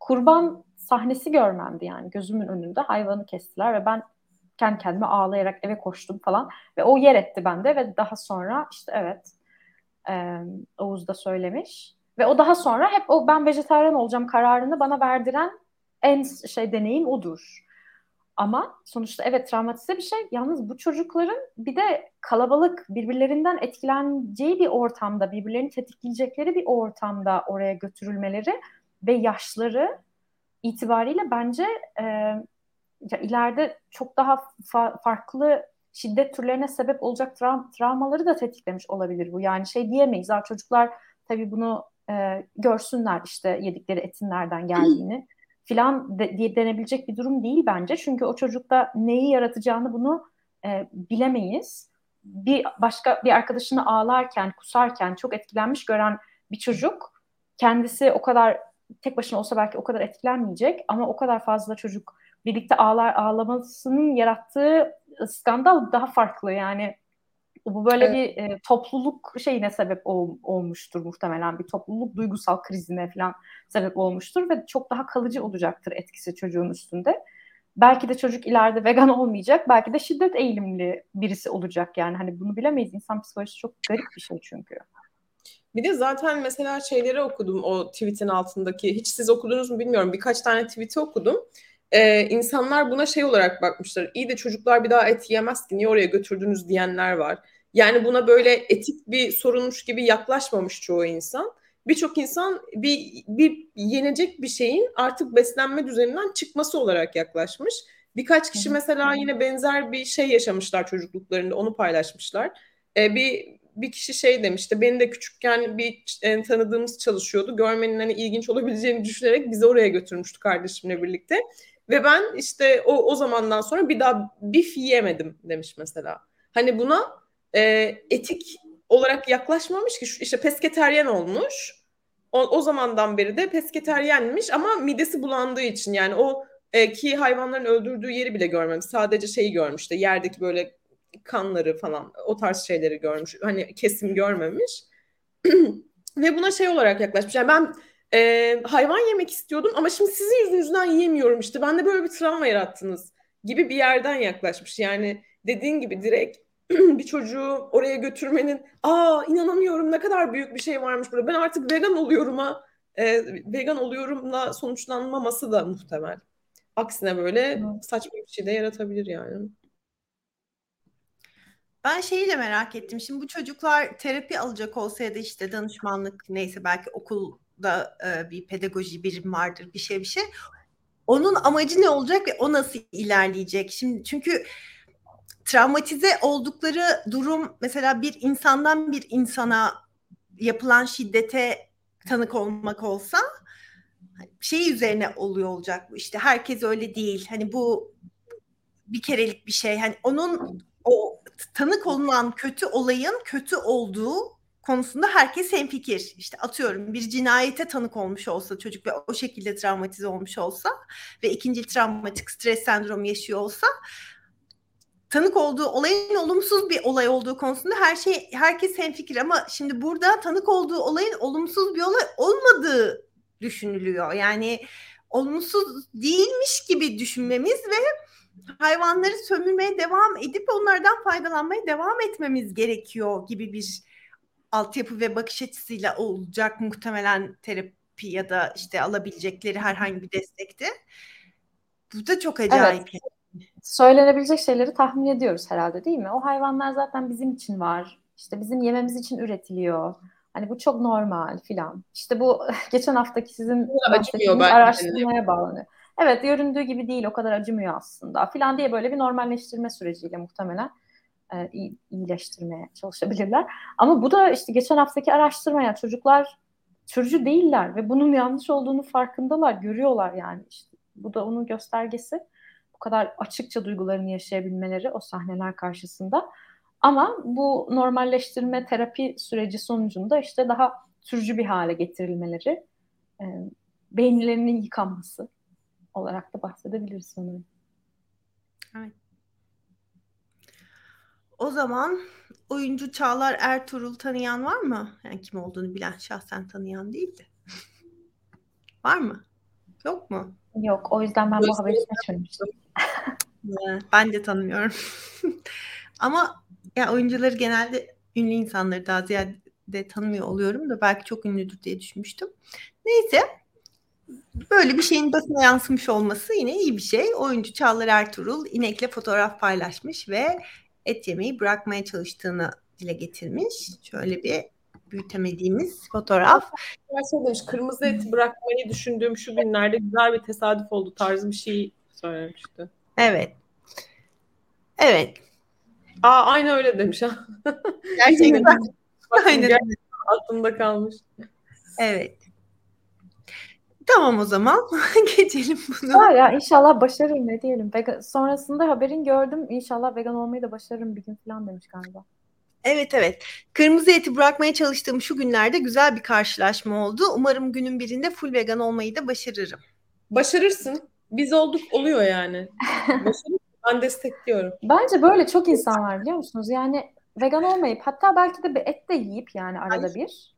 Speaker 2: kurban sahnesi görmemdi yani gözümün önünde hayvanı kestiler ve ben kendi kendime ağlayarak eve koştum falan ve o yer etti bende ve daha sonra işte evet e, Oğuz da söylemiş ve o daha sonra hep o ben vejetaryen olacağım kararını bana verdiren en şey deneyim odur. Ama sonuçta evet travmatize bir şey. Yalnız bu çocukların bir de kalabalık birbirlerinden etkileneceği bir ortamda, birbirlerini tetikleyecekleri bir ortamda oraya götürülmeleri ve yaşları itibariyle bence e, ya ileride çok daha fa- farklı şiddet türlerine sebep olacak tra- travmaları da tetiklemiş olabilir bu. Yani şey diyemeyiz. Ha, çocuklar tabii bunu e, görsünler işte yedikleri etin nereden geldiğini filan de, diye denebilecek bir durum değil bence. Çünkü o çocukta neyi yaratacağını bunu e, bilemeyiz. Bir başka bir arkadaşını ağlarken, kusarken çok etkilenmiş gören bir çocuk kendisi o kadar tek başına olsa belki o kadar etkilenmeyecek ama o kadar fazla çocuk birlikte ağlar ağlamasının yarattığı skandal daha farklı yani bu böyle evet. bir e, topluluk şeyine sebep ol, olmuştur muhtemelen bir topluluk duygusal krizine falan sebep olmuştur ve çok daha kalıcı olacaktır etkisi çocuğun üstünde. Belki de çocuk ileride vegan olmayacak, belki de şiddet eğilimli birisi olacak yani hani bunu bilemeyiz. İnsan psikolojisi çok garip bir şey çünkü.
Speaker 3: Bir de zaten mesela şeyleri okudum o tweetin altındaki. Hiç siz okudunuz mu bilmiyorum. Birkaç tane tweet'i okudum. Ee, insanlar buna şey olarak bakmışlar. İyi de çocuklar bir daha et yiyemez ki niye oraya götürdünüz diyenler var. Yani buna böyle etik bir sorunmuş gibi yaklaşmamış çoğu insan. Birçok insan bir, bir yenecek bir şeyin artık beslenme düzeninden çıkması olarak yaklaşmış. Birkaç kişi mesela yine benzer bir şey yaşamışlar çocukluklarında onu paylaşmışlar. Ee, bir bir kişi şey demişti. Beni de küçükken bir e, tanıdığımız çalışıyordu. Görmenin hani ilginç olabileceğini düşünerek bizi oraya götürmüştü kardeşimle birlikte. Ve ben işte o o zamandan sonra bir daha bif yiyemedim demiş mesela. Hani buna e, etik olarak yaklaşmamış ki işte pesketeryen olmuş. O, o zamandan beri de pesketeryenmiş ama midesi bulandığı için yani o e, ki hayvanların öldürdüğü yeri bile görmemiş. Sadece şeyi görmüştü. Yerdeki böyle kanları falan o tarz şeyleri görmüş. Hani kesim görmemiş. Ve buna şey olarak yaklaşmış. Yani ben e, hayvan yemek istiyordum ama şimdi sizin yüzünüzden yiyemiyorum işte. Ben de böyle bir travma yarattınız gibi bir yerden yaklaşmış. Yani dediğin gibi direkt bir çocuğu oraya götürmenin aa inanamıyorum ne kadar büyük bir şey varmış burada. Ben artık vegan oluyorum'a e, vegan oluyorumla sonuçlanmaması da muhtemel. Aksine böyle saçma bir şey de yaratabilir yani.
Speaker 1: Ben şeyi de merak ettim. Şimdi bu çocuklar terapi alacak olsa ya da işte danışmanlık neyse belki okulda e, bir pedagoji birim vardır bir şey bir şey. Onun amacı ne olacak ve o nasıl ilerleyecek? Şimdi çünkü travmatize oldukları durum mesela bir insandan bir insana yapılan şiddete tanık olmak olsa şey üzerine oluyor olacak bu işte herkes öyle değil hani bu bir kerelik bir şey hani onun o tanık olunan kötü olayın kötü olduğu konusunda herkes hemfikir. İşte atıyorum bir cinayete tanık olmuş olsa çocuk ve o şekilde travmatize olmuş olsa ve ikinci travmatik stres sendromu yaşıyor olsa tanık olduğu olayın olumsuz bir olay olduğu konusunda her şey herkes hemfikir ama şimdi burada tanık olduğu olayın olumsuz bir olay olmadığı düşünülüyor. Yani olumsuz değilmiş gibi düşünmemiz ve hayvanları sömürmeye devam edip onlardan faydalanmaya devam etmemiz gerekiyor gibi bir altyapı ve bakış açısıyla olacak muhtemelen terapi ya da işte alabilecekleri herhangi bir destekte. Bu da çok acayip. Evet.
Speaker 2: Söylenebilecek şeyleri tahmin ediyoruz herhalde değil mi? O hayvanlar zaten bizim için var. İşte bizim yememiz için üretiliyor. Hani bu çok normal filan. İşte bu geçen haftaki sizin araştırmaya bağlanıyor evet göründüğü gibi değil o kadar acımıyor aslında filan diye böyle bir normalleştirme süreciyle muhtemelen e, iyileştirmeye çalışabilirler. Ama bu da işte geçen haftaki araştırmaya çocuklar türcü değiller ve bunun yanlış olduğunu farkındalar, görüyorlar yani. işte bu da onun göstergesi. Bu kadar açıkça duygularını yaşayabilmeleri o sahneler karşısında. Ama bu normalleştirme terapi süreci sonucunda işte daha türcü bir hale getirilmeleri, e, beyinlerinin yıkanması, olarak da bahsedebiliriz sanırım.
Speaker 1: Evet. O zaman oyuncu Çağlar Ertuğrul tanıyan var mı? Yani kim olduğunu bilen şahsen tanıyan değil de. var mı? Yok mu?
Speaker 2: Yok. O yüzden ben bu haberi seçmemiştim.
Speaker 1: ben de tanımıyorum. Ama ya oyuncuları genelde ünlü insanları daha ziyade tanımıyor oluyorum da belki çok ünlüdür diye düşünmüştüm. Neyse Böyle bir şeyin basına yansımış olması yine iyi bir şey. Oyuncu Çağlar Ertuğrul inekle fotoğraf paylaşmış ve et yemeyi bırakmaya çalıştığını dile getirmiş. Şöyle bir büyütemediğimiz fotoğraf.
Speaker 3: Şey demiş, kırmızı et bırakmayı düşündüğüm şu günlerde güzel bir tesadüf oldu tarzı bir şey söylemişti.
Speaker 1: Evet. Evet.
Speaker 3: Aa aynı öyle demiş ha.
Speaker 1: Gerçekten.
Speaker 3: Aynen. Aklımda kalmış.
Speaker 1: Evet. Tamam o zaman geçelim bunu.
Speaker 2: Var ya inşallah başarırım ne diyelim. Vegan, sonrasında haberin gördüm. İnşallah vegan olmayı da başarırım bir gün falan demiş galiba.
Speaker 1: Evet evet. Kırmızı eti bırakmaya çalıştığım şu günlerde güzel bir karşılaşma oldu. Umarım günün birinde full vegan olmayı da başarırım.
Speaker 3: Başarırsın. biz olduk oluyor yani. ben destekliyorum.
Speaker 2: Bence böyle çok insan var biliyor musunuz? Yani vegan olmayıp hatta belki de bir et de yiyip yani arada Ay. bir.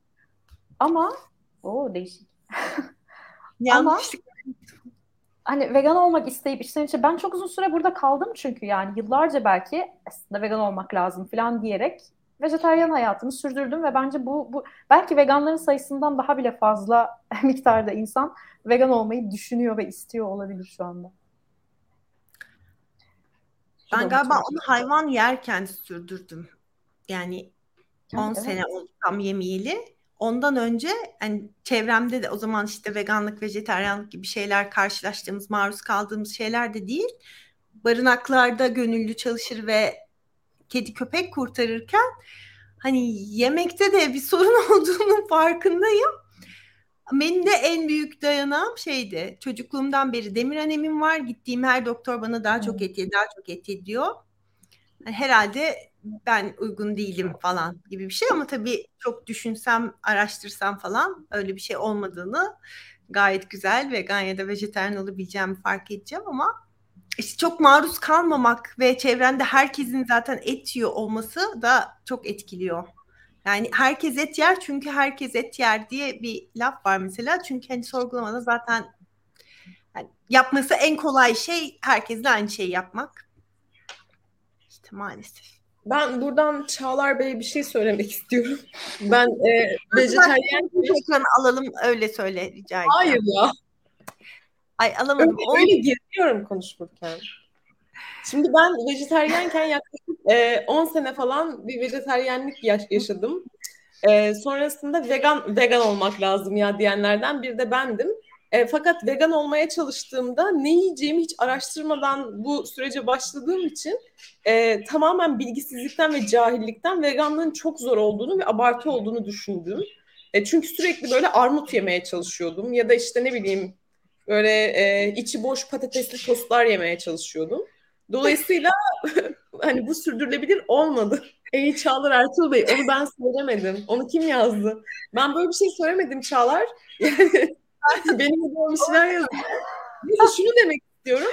Speaker 2: Ama o değişik. Ama hani vegan olmak isteyip içten içe ben çok uzun süre burada kaldım çünkü yani yıllarca belki aslında vegan olmak lazım falan diyerek vejetaryen hayatımı sürdürdüm ve bence bu, bu belki veganların sayısından daha bile fazla miktarda insan vegan olmayı düşünüyor ve istiyor olabilir şu anda.
Speaker 1: Ben galiba onu hayvan yerken sürdürdüm. Yani 10 evet. sene oldu tam yemeyeli. Ondan önce hani çevremde de o zaman işte veganlık, vejetaryenlik gibi şeyler karşılaştığımız, maruz kaldığımız şeyler de değil. Barınaklarda gönüllü çalışır ve kedi köpek kurtarırken hani yemekte de bir sorun olduğunun farkındayım. Benim de en büyük dayanağım şeydi. Çocukluğumdan beri demir anemim var. Gittiğim her doktor bana daha çok et ye, daha çok et ye diyor. Herhalde ben uygun değilim falan gibi bir şey ama tabii çok düşünsem, araştırsam falan öyle bir şey olmadığını gayet güzel vegan ya da vejetaryen olabileceğimi fark edeceğim ama işte çok maruz kalmamak ve çevrende herkesin zaten et yiyor olması da çok etkiliyor. Yani herkes et yer çünkü herkes et yer diye bir laf var mesela. Çünkü hani sorgulamada zaten yani yapması en kolay şey herkesle aynı şeyi yapmak. İşte maalesef.
Speaker 3: Ben buradan Çağlar Bey'e bir şey söylemek istiyorum. Ben e, vejetaryen...
Speaker 1: Ekranı alalım öyle söyle rica ederim.
Speaker 3: Hayır ya.
Speaker 1: Ay alamadım.
Speaker 3: Öyle, öyle geziyorum konuşurken. Şimdi ben vejeteryenken yaklaşık e, 10 sene falan bir vejeteryenlik yaş- yaşadım. E, sonrasında vegan vegan olmak lazım ya diyenlerden bir de bendim. E, fakat vegan olmaya çalıştığımda ne yiyeceğimi hiç araştırmadan bu sürece başladığım için e, tamamen bilgisizlikten ve cahillikten veganlığın çok zor olduğunu ve abartı olduğunu düşündüm. E, çünkü sürekli böyle armut yemeye çalışıyordum ya da işte ne bileyim böyle e, içi boş patatesli tostlar yemeye çalışıyordum. Dolayısıyla hani bu sürdürülebilir olmadı. Ey Çağlar Ertuğrul Bey onu ben söylemedim. Onu kim yazdı? Ben böyle bir şey söylemedim Çağlar. Yani benim de bir şeyler yazıyor. Neyse şunu demek istiyorum.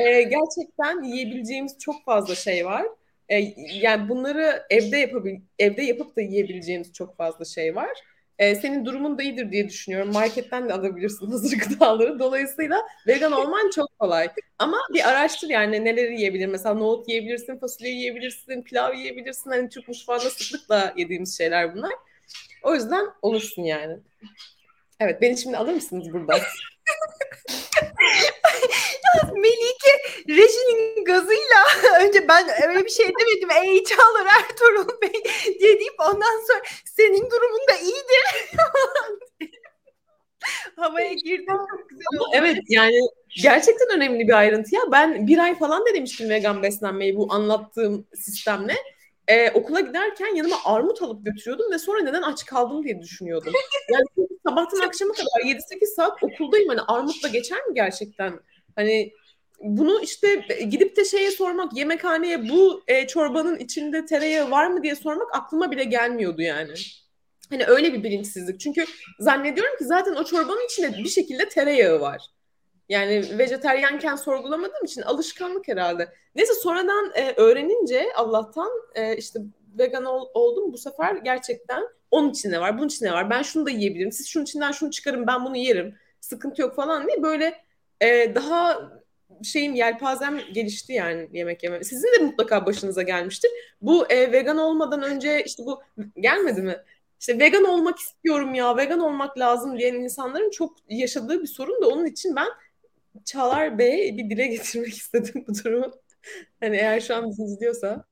Speaker 3: Ee, gerçekten yiyebileceğimiz çok fazla şey var. Ee, yani bunları evde yapabil evde yapıp da yiyebileceğimiz çok fazla şey var. Ee, senin durumun da iyidir diye düşünüyorum. Marketten de alabilirsin hazır gıdaları. Dolayısıyla vegan olman çok kolay. Ama bir araştır yani neleri yiyebilir. Mesela nohut yiyebilirsin, fasulye yiyebilirsin, pilav yiyebilirsin. Hani Türk mutfağında sıklıkla yediğimiz şeyler bunlar. O yüzden olursun yani. Evet, beni şimdi alır mısınız buradan?
Speaker 1: Melike rejinin gazıyla önce ben öyle bir şey demedim. Ey Çağlar Ertuğrul Bey diye deyip ondan sonra senin durumun da iyidir. Havaya girdim çok güzel oldu.
Speaker 3: Evet yani gerçekten önemli bir ayrıntı ya. Ben bir ay falan denemiştim vegan beslenmeyi bu anlattığım sistemle e, okula giderken yanıma armut alıp götürüyordum ve sonra neden aç kaldım diye düşünüyordum. Yani sabahtan akşama kadar 7-8 saat okuldayım. Hani armutla geçer mi gerçekten? Hani bunu işte gidip de şeye sormak, yemekhaneye bu e, çorbanın içinde tereyağı var mı diye sormak aklıma bile gelmiyordu yani. Hani öyle bir bilinçsizlik. Çünkü zannediyorum ki zaten o çorbanın içinde bir şekilde tereyağı var. Yani vejeteryanken sorgulamadığım için alışkanlık herhalde. Neyse sonradan e, öğrenince Allah'tan e, işte vegan ol, oldum bu sefer gerçekten onun içinde var, bunun içinde var. Ben şunu da yiyebilirim. Siz şunun içinden şunu çıkarın ben bunu yerim. Sıkıntı yok falan diye böyle e, daha şeyim yelpazem gelişti yani yemek yeme. Sizin de mutlaka başınıza gelmiştir. Bu e, vegan olmadan önce işte bu gelmedi mi? İşte vegan olmak istiyorum ya, vegan olmak lazım diyen insanların çok yaşadığı bir sorun da onun için ben Çağlar Bey bir dile getirmek istedim bu durumu. Hani eğer şu an bizi izliyorsa.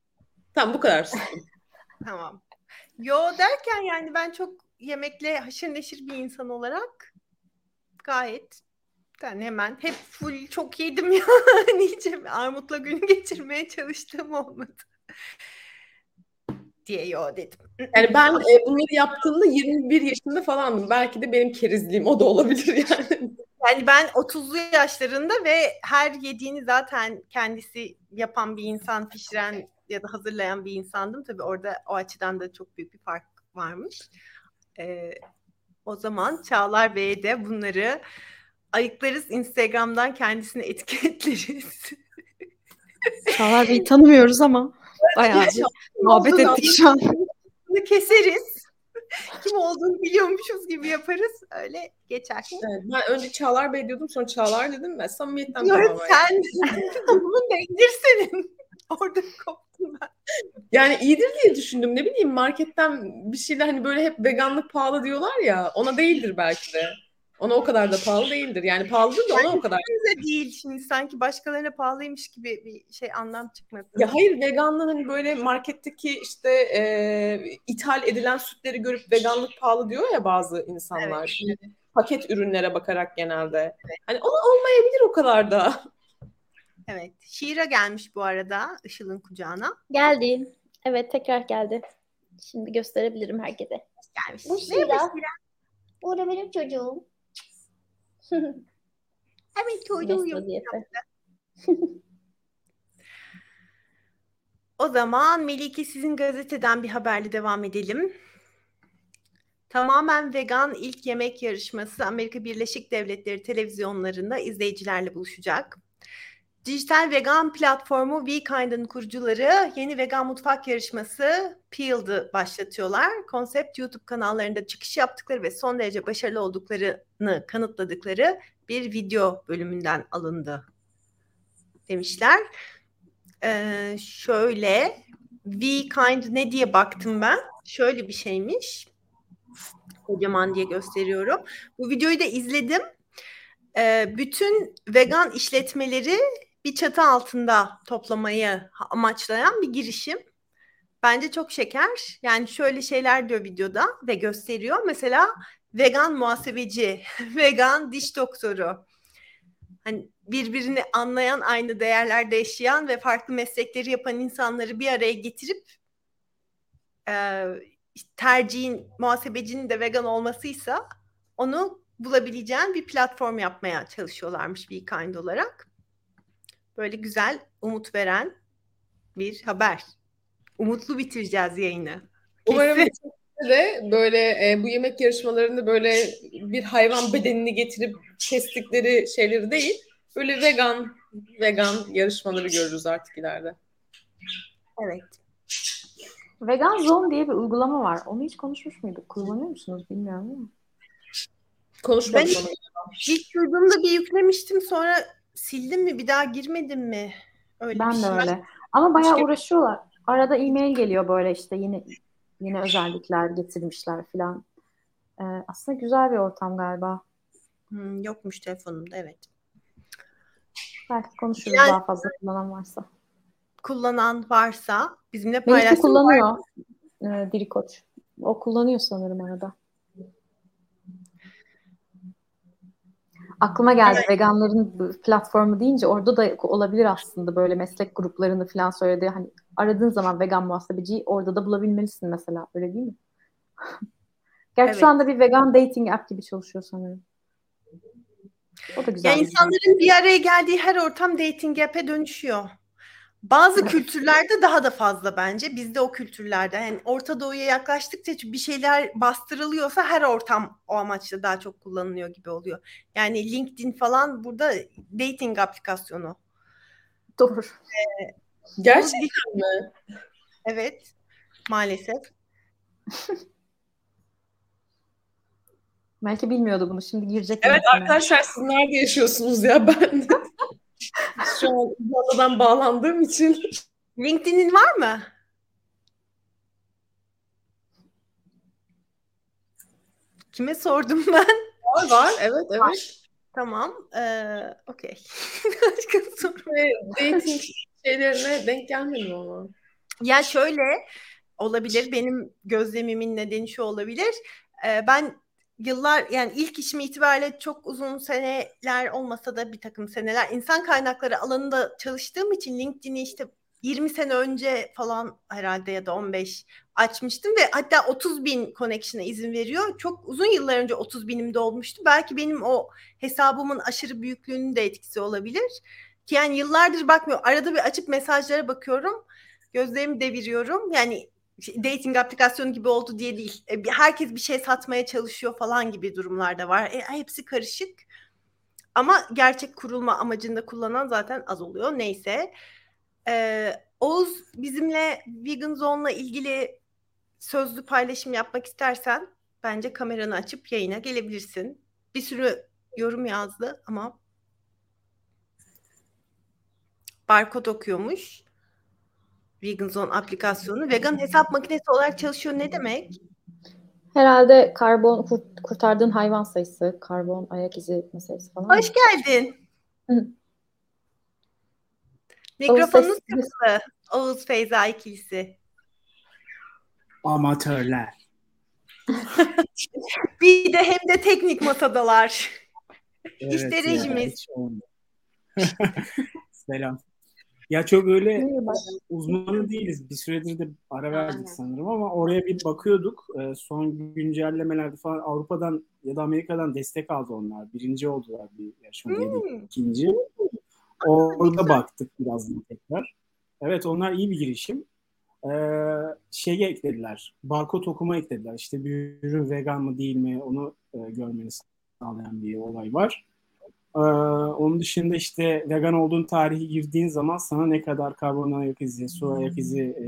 Speaker 3: Tamam bu kadar.
Speaker 1: tamam. Yo derken yani ben çok yemekle haşır neşir bir insan olarak gayet yani hemen hep full çok yedim ya. Hiç armutla gün geçirmeye çalıştığım olmadı. diye yo dedim.
Speaker 3: Yani ben e, bunları yaptığımda 21 yaşında falandım. Belki de benim kerizliğim o da olabilir yani.
Speaker 1: Yani ben 30'lu yaşlarında ve her yediğini zaten kendisi yapan bir insan, pişiren ya da hazırlayan bir insandım. Tabii orada o açıdan da çok büyük bir fark varmış. Ee, o zaman Çağlar Bey de bunları ayıklarız Instagram'dan kendisini etiketleriz.
Speaker 2: Çağlar Bey'i tanımıyoruz ama bayağı bir muhabbet ettik şu an.
Speaker 1: Bunu keseriz. Kim olduğunu biliyormuşuz gibi yaparız. Öyle geçer.
Speaker 3: Evet, ben önce Çağlar Bey diyordum sonra Çağlar dedim ben samimiyetten tamamen.
Speaker 1: sen da indir senin. Orada koptum ben.
Speaker 3: Yani iyidir diye düşündüm. Ne bileyim marketten bir şeyler hani böyle hep veganlık pahalı diyorlar ya. Ona değildir belki de. Ona o kadar da pahalı değildir. Yani pahalıdır da ona o kadar.
Speaker 1: Bize değil şimdi sanki başkalarına pahalıymış gibi bir şey anlam çıkmadı.
Speaker 3: Ya hayır veganlığın hani böyle marketteki işte e, ithal edilen sütleri görüp veganlık pahalı diyor ya bazı insanlar.
Speaker 1: Evet.
Speaker 3: Yani paket ürünlere bakarak genelde. Hani ona olmayabilir o kadar da.
Speaker 1: Evet. Şiira gelmiş bu arada Işıl'ın kucağına.
Speaker 4: Geldi. Evet tekrar geldi. Şimdi gösterebilirim herkese.
Speaker 1: Gelmiş.
Speaker 4: Bu. Şiira. Bu da benim çocuğum.
Speaker 1: Evet çocuğu
Speaker 4: Mesut
Speaker 1: yok.
Speaker 4: vaziyette.
Speaker 1: O zaman Melike sizin gazeteden bir haberle devam edelim. Tamamen vegan ilk yemek yarışması Amerika Birleşik Devletleri televizyonlarında izleyicilerle buluşacak. Dijital vegan platformu WeKind'ın kurucuları yeni vegan mutfak yarışması Peeled'ı başlatıyorlar. Konsept YouTube kanallarında çıkış yaptıkları ve son derece başarılı olduklarını kanıtladıkları bir video bölümünden alındı demişler. Ee, şöyle WeKind ne diye baktım ben. Şöyle bir şeymiş. Kocaman diye gösteriyorum. Bu videoyu da izledim. Ee, bütün vegan işletmeleri bir çatı altında toplamayı amaçlayan bir girişim. Bence çok şeker. Yani şöyle şeyler diyor videoda ve gösteriyor. Mesela vegan muhasebeci, vegan diş doktoru. Hani birbirini anlayan, aynı değerlerde yaşayan ve farklı meslekleri yapan insanları bir araya getirip e, tercihin muhasebecinin de vegan olmasıysa onu bulabileceğin bir platform yapmaya çalışıyorlarmış WeKind olarak. Böyle güzel, umut veren bir haber. Umutlu bitireceğiz yayını.
Speaker 3: Umarım de böyle e, bu yemek yarışmalarında böyle bir hayvan bedenini getirip kestikleri şeyleri değil, böyle vegan vegan yarışmaları görürüz artık ileride.
Speaker 1: Evet.
Speaker 2: Vegan Zone diye bir uygulama var. Onu hiç konuşmuş muyduk? Kullanıyor musunuz bilmiyorum ama.
Speaker 3: Konuşmadık
Speaker 1: Ben-
Speaker 3: onu.
Speaker 1: İlk duyduğumda bir yüklemiştim sonra sildim mi bir daha girmedim mi? Öyle
Speaker 2: Ben
Speaker 1: bir
Speaker 2: de
Speaker 1: şey.
Speaker 2: öyle. Ama bayağı
Speaker 1: Keşke-
Speaker 2: uğraşıyorlar. Arada e-mail geliyor böyle işte yeni yeni özellikler getirmişler falan. Ee, aslında güzel bir ortam galiba.
Speaker 1: Hmm, yokmuş telefonumda evet.
Speaker 2: Belki konuşuruz
Speaker 1: Yani-
Speaker 2: daha fazla kullanan varsa.
Speaker 1: Kullanan varsa bizimle paylaşsın.
Speaker 2: kullanıyor. E, Diri Koç. O kullanıyor sanırım arada. Aklıma geldi veganların bu platformu deyince orada da olabilir aslında böyle meslek gruplarını falan söyledi. Hani aradığın zaman vegan muhasebeciyi orada da bulabilmelisin mesela. Öyle değil mi? Gerçi
Speaker 1: Evet.
Speaker 2: şu anda bir vegan dating app gibi çalışıyor sanırım. O da güzel.
Speaker 1: Yani insanların bir araya geldiği her ortam dating app'e dönüşüyor. Bazı kültürlerde daha da fazla bence. Bizde o kültürlerde yani Orta Doğu'ya yaklaştıkça bir şeyler bastırılıyorsa her ortam o amaçla daha çok kullanılıyor gibi oluyor. Yani LinkedIn falan burada dating aplikasyonu.
Speaker 2: Doğru.
Speaker 3: Gerçekten mi?
Speaker 1: Evet. Maalesef.
Speaker 2: Belki bilmiyordu bunu. Şimdi girecek.
Speaker 3: Evet arkadaşlar siz nerede yaşıyorsunuz ya ben şu an Uzman'dan bağlandığım için
Speaker 1: LinkedIn'in var mı? Kime sordum ben?
Speaker 3: var var evet evet
Speaker 1: Tamam. Ee, Okey. Başka soru.
Speaker 3: dating şeylerine denk gelmedim ama.
Speaker 1: Ya şöyle olabilir. Benim gözlemimin nedeni şu olabilir. Ee, ben yıllar yani ilk işim itibariyle çok uzun seneler olmasa da bir takım seneler insan kaynakları alanında çalıştığım için LinkedIn'i işte 20 sene önce falan herhalde ya da 15 açmıştım ve hatta 30 bin connection'a izin veriyor. Çok uzun yıllar önce 30 binim de olmuştu. Belki benim o hesabımın aşırı büyüklüğünün de etkisi olabilir. Ki yani yıllardır bakmıyorum. Arada bir açıp mesajlara bakıyorum. Gözlerimi deviriyorum. Yani dating aplikasyonu gibi oldu diye değil. E, Herkes bir şey satmaya çalışıyor falan gibi durumlar da var. E, hepsi karışık. ama gerçek kurulma amacında kullanan zaten az oluyor. Neyse. Ee, Oğuz bizimle Vegan Zone'la ilgili sözlü paylaşım yapmak istersen bence kameranı açıp yayına gelebilirsin. Bir sürü yorum yazdı ama barkod okuyormuş. Vegan Zone aplikasyonu. Vegan hesap makinesi olarak çalışıyor ne demek?
Speaker 2: Herhalde karbon kurt, kurtardığın hayvan sayısı, karbon ayak izi meselesi falan.
Speaker 1: Hoş geldin.
Speaker 2: Hı.
Speaker 1: Mikrofonunuz kapalı. Oğuz Feyza ikilisi.
Speaker 5: Amatörler.
Speaker 1: Bir de hem de teknik masadalar.
Speaker 5: Evet,
Speaker 1: İşte rejimiz.
Speaker 5: Selam. Ya çok öyle uzmanı değiliz. Bir süredir de ara verdik sanırım ama oraya bir bakıyorduk. Ee, son güncellemelerde falan Avrupa'dan ya da Amerika'dan destek aldı onlar. Birinci oldular bir yarışmada ya da
Speaker 1: Hmm.
Speaker 5: ikinci. Orada baktık biraz tekrar. Evet onlar iyi bir girişim. Ee, şey eklediler. Barkod okuma eklediler. İşte bir ürün vegan mı değil mi onu e, görmeni sağlayan bir olay var. Ee, onun dışında işte vegan olduğun tarihi girdiğin zaman sana ne kadar karbon ayak izi, su ayak izi e,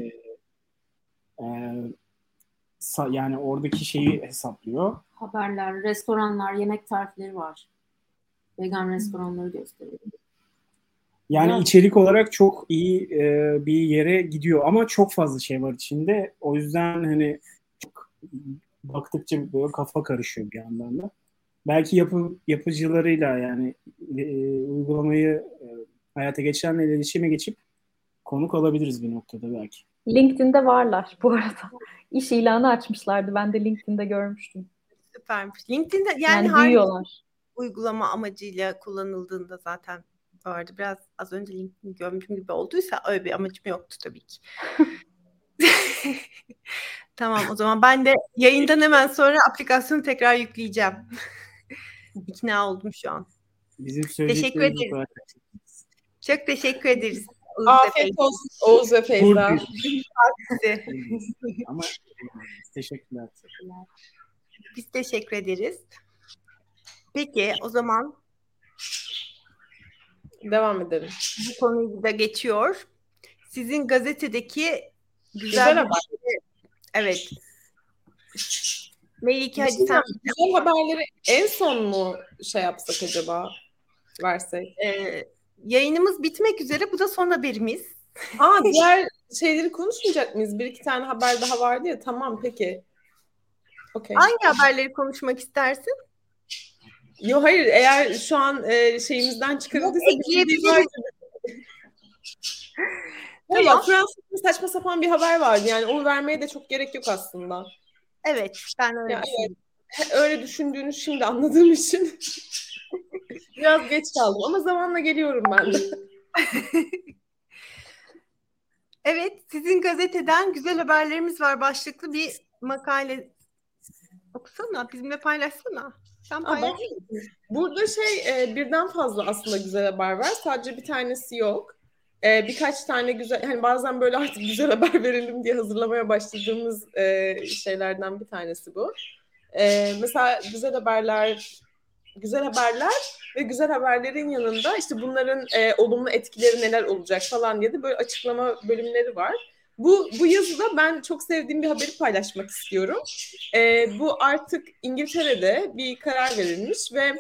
Speaker 5: e, sa- yani oradaki şeyi hesaplıyor.
Speaker 6: haberler, restoranlar, yemek tarifleri var. Vegan restoranları gösteriyor.
Speaker 5: Yani
Speaker 6: Evet.
Speaker 5: içerik olarak çok iyi e, bir yere gidiyor ama çok fazla şey var içinde. O yüzden hani çok baktıkça böyle kafa karışıyor bir yandan da. Belki yapı, yapıcılarıyla yani e, uygulamayı e, hayata geçirenle iletişime geçip konuk alabiliriz bir noktada belki.
Speaker 2: LinkedIn'de varlar bu arada. İş ilanı açmışlardı. Ben de LinkedIn'de görmüştüm.
Speaker 1: Süpermiş. LinkedIn'de yani,
Speaker 2: Yani, büyüyorlar.
Speaker 1: uygulama amacıyla kullanıldığında zaten vardı. Biraz az önce LinkedIn görmüşüm gibi olduysa öyle bir amacım yoktu tabii ki. Tamam o zaman ben de yayından hemen sonra aplikasyonu tekrar yükleyeceğim. İkna oldum şu an.
Speaker 5: Bizim
Speaker 1: Teşekkür
Speaker 5: kadar.
Speaker 1: Çok teşekkür ederiz. Oğuz
Speaker 3: Afiyet
Speaker 1: Efe.
Speaker 3: olsun Oğuz ve Feyza.
Speaker 5: Ama teşekkürler.
Speaker 1: Biz teşekkür ederiz. Peki o zaman
Speaker 3: Devam edelim.
Speaker 1: bu konuyu da geçiyor. Sizin gazetedeki güzel,
Speaker 3: Güzel haber.
Speaker 1: Evet. Melike hadi
Speaker 3: Güzel,
Speaker 1: sen
Speaker 3: güzel haberleri en son mu şey yapsak acaba? Versek.
Speaker 1: e, yayınımız bitmek üzere. Bu da son haberimiz.
Speaker 3: Aa diğer şeyleri konuşmayacak mıyız? Bir iki tane haber daha vardı ya. Tamam peki. Okey.
Speaker 1: Hangi haberleri konuşmak istersin?
Speaker 3: Yo hayır eğer şu an e, şeyimizden çıkarıldıysa şey
Speaker 1: ekleyebiliriz. Tamam.
Speaker 3: Fransa'da saçma sapan bir haber vardı. Yani onu vermeye de çok gerek yok aslında.
Speaker 1: Evet, ben öyle
Speaker 3: Ya, evet. He, Öyle düşündüğünü şimdi anladığım için biraz geç kaldım ama zamanla geliyorum ben de.
Speaker 1: Evet, sizin gazeteden güzel haberlerimiz var başlıklı bir makale okusana, bizimle paylaşsana. Sen paylaş.
Speaker 3: Burada şey e, birden fazla aslında güzel haber var. Sadece bir tanesi yok. E, birkaç tane güzel hani bazen böyle artık güzel haber verelim diye hazırlamaya başladığımız e, şeylerden bir tanesi bu. E, mesela güzel haberler güzel haberler ve güzel haberlerin yanında işte bunların e, olumlu etkileri neler olacak falan diye de böyle açıklama bölümleri var. Bu, bu yazıda ben çok sevdiğim bir haberi paylaşmak istiyorum. E, bu artık İngiltere'de bir karar verilmiş ve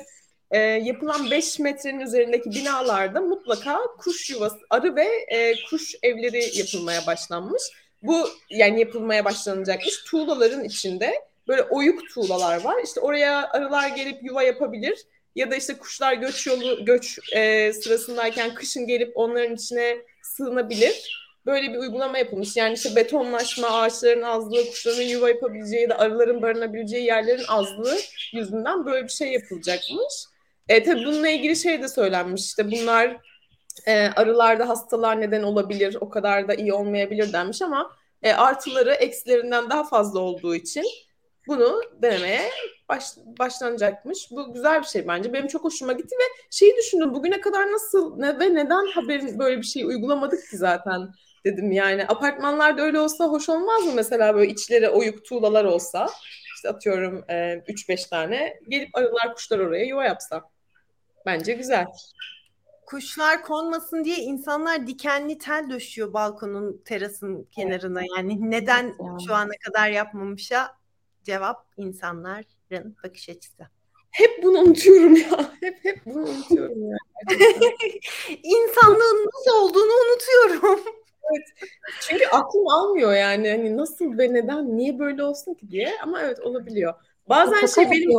Speaker 3: e, yapılan 5 metrenin üzerindeki binalarda mutlaka kuş yuvası, arı ve e, kuş evleri yapılmaya başlanmış. Bu yani yapılmaya başlanacakmış. Tuğlaların içinde böyle oyuk tuğlalar var. İşte oraya arılar gelip yuva yapabilir. Ya da işte kuşlar göç yolu göç e, sırasındayken kışın gelip onların içine sığınabilir. Böyle bir uygulama yapılmış. Yani işte betonlaşma, ağaçların azlığı, kuşların yuva yapabileceği ya da arıların barınabileceği yerlerin azlığı yüzünden böyle bir şey yapılacakmış. E, tabii bununla ilgili şey de söylenmiş. İşte bunlar e, arılarda hastalar neden olabilir, o kadar da iyi olmayabilir denmiş ama e, artıları eksilerinden daha fazla olduğu için bunu denemeye baş, başlanacakmış. Bu güzel bir şey bence. Benim çok hoşuma gitti ve şeyi düşündüm bugüne kadar nasıl ne, ve neden haberin böyle bir şey uygulamadık ki zaten dedim yani. Apartmanlarda öyle olsa hoş olmaz mı mesela böyle içleri oyuk tuğlalar olsa? İşte atıyorum e, 3-5 tane gelip arılar kuşlar oraya yuva yapsa. Bence güzel.
Speaker 1: Kuşlar konmasın diye insanlar dikenli tel döşüyor balkonun terasın kenarına. Yani neden
Speaker 2: Evet.
Speaker 1: şu ana kadar yapmamışa cevap insanların bakış açısı.
Speaker 3: Hep bunu unutuyorum ya. Hep hep bunu unutuyorum ya.
Speaker 1: İnsanlığın nasıl olduğunu unutuyorum.
Speaker 3: Çünkü aklım almıyor yani hani nasıl ve neden niye böyle olsun ki diye ama evet olabiliyor. Bazen
Speaker 2: Şaka
Speaker 3: şey benim.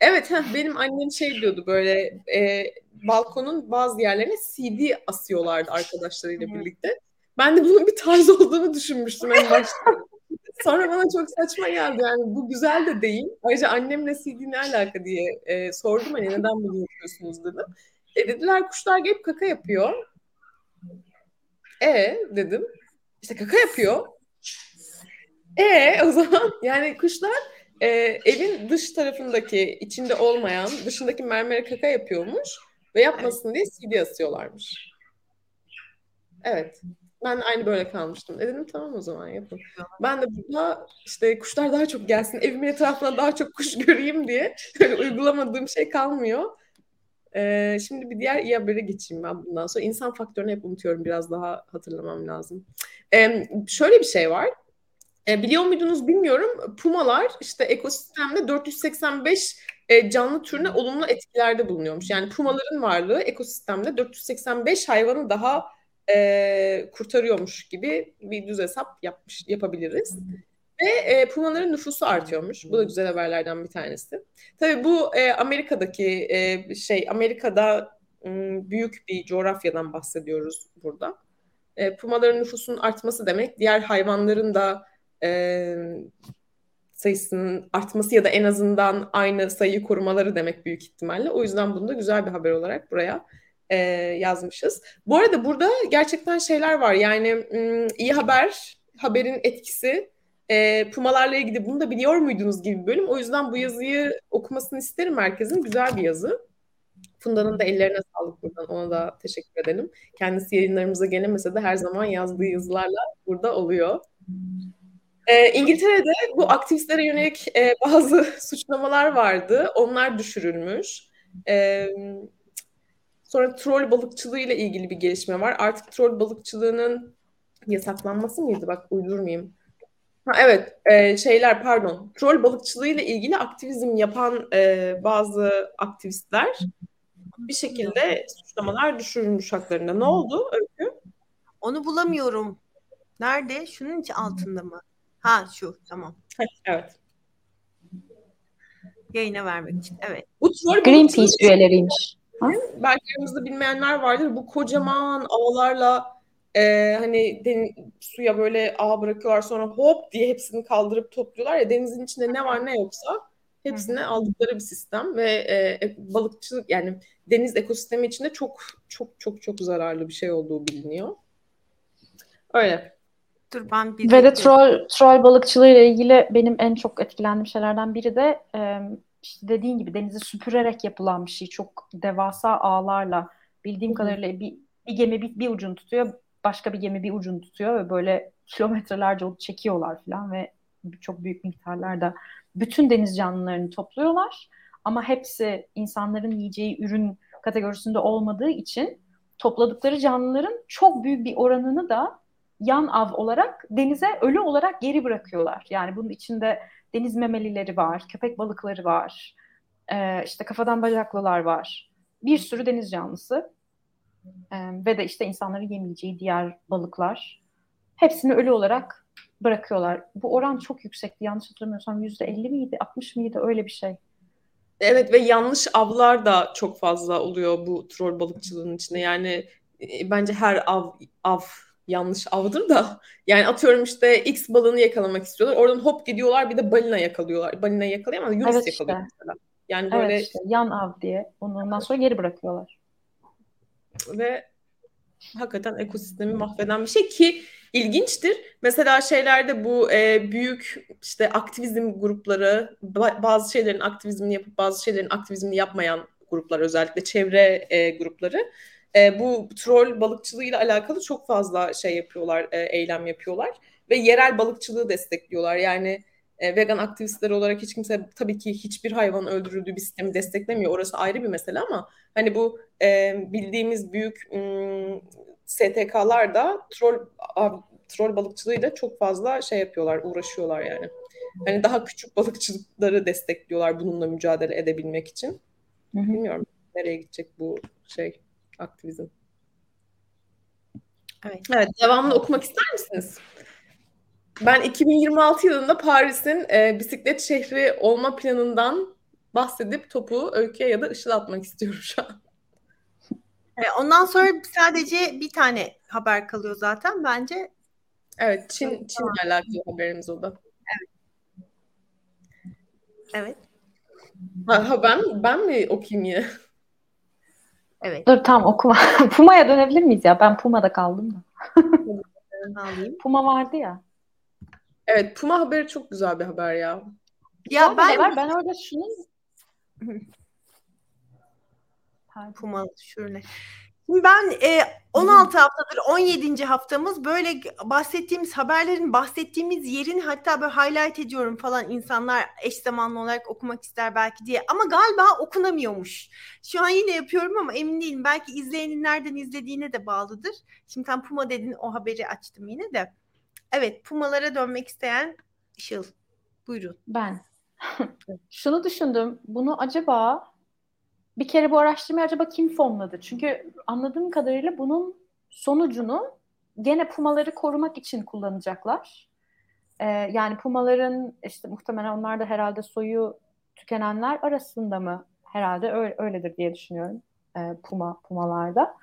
Speaker 3: Evet heh, benim annem şey diyordu böyle e, balkonun bazı yerlerine CD asıyorlardı arkadaşlarıyla birlikte. Ben de bunun bir tarz olduğunu düşünmüştüm en başta. Sonra bana çok saçma geldi yani bu güzel de değil. Ayrıca annemle CD ne alaka diye e, sordum hani neden bunu yapıyorsunuz dedim. E, dediler kuşlar gelip kaka yapıyor. E dedim. İşte kaka yapıyor. E o zaman yani kuşlar e, evin dış tarafındaki içinde olmayan dışındaki mermere kaka yapıyormuş ve yapmasın diye CD asıyorlarmış. Evet. Ben aynı böyle kalmıştım. E dedim tamam o zaman yapın. Ben de burada işte kuşlar daha çok gelsin, evimin etrafına daha çok kuş göreyim diye uygulamadığım şey kalmıyor. Ee, şimdi bir diğer iyi habere geçeyim ben bundan sonra. İnsan faktörünü hep unutuyorum. Biraz daha hatırlamam lazım. Ee, şöyle bir şey var. Ee, biliyor muydunuz bilmiyorum. Pumalar işte ekosistemde 485 e, canlı türüne olumlu etkilerde bulunuyormuş. Yani pumaların varlığı ekosistemde 485 hayvanı daha e, kurtarıyormuş gibi bir düz hesap yapmış yapabiliriz. Ve e, pumaların nüfusu artıyormuş. Bu da güzel haberlerden bir tanesi. Tabii bu e, Amerika'daki e, şey Amerika'da m, büyük bir coğrafyadan bahsediyoruz burada. E, pumaların nüfusunun artması demek diğer hayvanların da e, sayısının artması ya da en azından aynı sayıyı korumaları demek büyük ihtimalle. O yüzden bunu da güzel bir haber olarak buraya e, yazmışız. Bu arada burada gerçekten şeyler var. Yani iyi haber, haberin etkisi, e, pumalarla ilgili bunu da biliyor muydunuz gibi bölüm. O yüzden bu yazıyı okumasını isterim herkesin. Güzel bir yazı. Funda'nın da ellerine sağlık buradan. Ona da teşekkür edelim. Kendisi yayınlarımıza gelemese de her zaman yazdığı yazılarla burada oluyor. E, İngiltere'de bu aktivistlere yönelik e, bazı suçlamalar vardı. Onlar düşürülmüş. E, sonra troll balıkçılığı ile ilgili bir gelişme var. Artık troll balıkçılığının yasaklanması mıydı? Bak uydurmayayım. Ha, evet e, şeyler pardon. Troll balıkçılığı ile ilgili aktivizm yapan e, bazı aktivistler bir şekilde suçlamalar düşürülmüş haklarında. Ne oldu Öykü?
Speaker 1: Onu bulamıyorum. Nerede? Şunun altında mı? Ha şu tamam.
Speaker 3: Evet.
Speaker 1: Yayına vermek için. Evet.
Speaker 3: Bu troll
Speaker 2: Greenpeace üyeleriymiş.
Speaker 3: belki aramızda bilmeyenler vardır. Bu kocaman ağlarla e, hani den- suya böyle ağ bırakıyorlar sonra hop diye hepsini kaldırıp topluyorlar ya denizin içinde ne var ne yoksa hepsini aldıkları bir sistem ve e, e, balıkçılık yani deniz ekosistemi içinde çok çok çok çok zararlı bir şey olduğu biliniyor. Öyle.
Speaker 1: Dur ben bir
Speaker 2: Ve de troll, troll balıkçılığı ile ilgili benim en çok etkilendiğim şeylerden biri de e, işte dediğin gibi denizi süpürerek yapılan bir şey. Çok devasa ağlarla bildiğim kadarıyla bir, bir gemi bir, bir ucunu tutuyor, başka bir gemi bir ucunu tutuyor ve böyle kilometrelerce onu çekiyorlar falan ve çok büyük miktarlarda bütün deniz canlılarını topluyorlar. Ama hepsi insanların yiyeceği ürün kategorisinde olmadığı için topladıkları canlıların çok büyük bir oranını da yan av olarak denize ölü olarak geri bırakıyorlar. Yani bunun içinde deniz memelileri var, köpek balıkları var, e, işte kafadan bacaklılar var. Bir sürü deniz canlısı e, ve de işte insanların yemeyeceği diğer balıklar. Hepsini ölü olarak bırakıyorlar. Bu oran çok yüksekti. Yanlış hatırlamıyorsam yüzde elli miydi, 60 mıydı öyle bir şey.
Speaker 3: Evet ve yanlış avlar da çok fazla oluyor bu troll balıkçılığının içinde. Yani e, bence her av av yanlış avdır da yani atıyorum işte X balığını yakalamak istiyorlar. Oradan hop gidiyorlar bir de balina yakalıyorlar. Balina yakalayamaz Yunus
Speaker 2: Evet
Speaker 3: yakalıyor
Speaker 2: işte.
Speaker 3: mesela. Yani böyle
Speaker 2: Evet işte yan av diye. Ondan sonra geri bırakıyorlar.
Speaker 3: ve hakikaten ekosistemi mahveden bir şey ki ilginçtir. Mesela şeylerde bu e, büyük işte aktivizm grupları ba- bazı şeylerin aktivizmini yapıp bazı şeylerin aktivizmini yapmayan gruplar özellikle çevre e, grupları e, bu troll balıkçılığıyla alakalı çok fazla şey yapıyorlar, e, eylem yapıyorlar ve yerel balıkçılığı destekliyorlar. Yani e, vegan aktivistler olarak hiç kimse tabii ki hiçbir hayvan öldürüldüğü bir sistemi desteklemiyor. Orası ayrı bir mesele ama hani bu e, bildiğimiz büyük m, STK'lar da troll troll balıkçılığıyla çok fazla şey yapıyorlar, uğraşıyorlar yani. Hani daha küçük balıkçılıkları destekliyorlar bununla mücadele edebilmek için. Hı hı. Bilmiyorum nereye gidecek bu şey aktivizm. Evet. evet, devamlı okumak ister misiniz? Ben 2026 yılında Paris'in e, bisiklet şehri olma planından bahsedip topu Öykü'ye ya da Işıl atmak istiyorum şu an.
Speaker 1: E, ondan sonra sadece bir tane haber kalıyor zaten bence.
Speaker 3: Evet, Çin Çin'le alakalı haberimiz o da.
Speaker 1: Evet. Evet.
Speaker 3: Ha, ha ben ben mi okuyayım yine?
Speaker 2: Evet. Dur tamam okuma. Puma'ya dönebilir miyiz ya? Ben Puma'da kaldım da. Puma vardı ya.
Speaker 3: Evet Puma haberi çok güzel bir haber ya.
Speaker 2: Ya ben haber. ben orada şunu
Speaker 1: Puma şöyle. Ben e, 16 haftadır 17. haftamız böyle bahsettiğimiz haberlerin bahsettiğimiz yerin hatta böyle highlight ediyorum falan insanlar eş zamanlı olarak okumak ister belki diye ama galiba okunamıyormuş. Şu an yine yapıyorum ama emin değilim. Belki izleyenin nereden izlediğine de bağlıdır. Şimdi tam Puma dedin o haberi açtım yine de. Evet Pumalara dönmek isteyen Işıl. Buyurun.
Speaker 2: Ben. Şunu düşündüm. Bunu acaba bir kere bu araştırmayı acaba kim fonladı? Çünkü anladığım kadarıyla bunun sonucunu gene pumaları korumak için kullanacaklar. Ee, yani pumaların işte muhtemelen onlar da herhalde soyu tükenenler arasında mı? Herhalde öyle, öyledir diye düşünüyorum. E, puma pumalarda.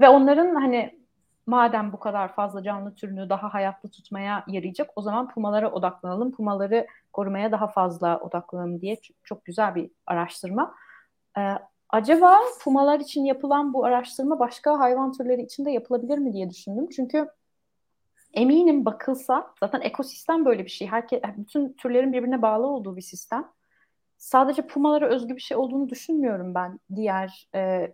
Speaker 2: Ve onların hani madem bu kadar fazla canlı türünü daha hayatta tutmaya yarayacak o zaman pumalara odaklanalım. Pumaları korumaya daha fazla odaklanalım diye çok güzel bir araştırma. Ee, Acaba pumalar için yapılan bu araştırma başka hayvan türleri için de yapılabilir mi diye düşündüm. Çünkü eminim bakılsa zaten ekosistem böyle bir şey. Herkes, bütün türlerin birbirine bağlı olduğu bir sistem. Sadece pumalara özgü bir şey olduğunu düşünmüyorum ben. Diğer e,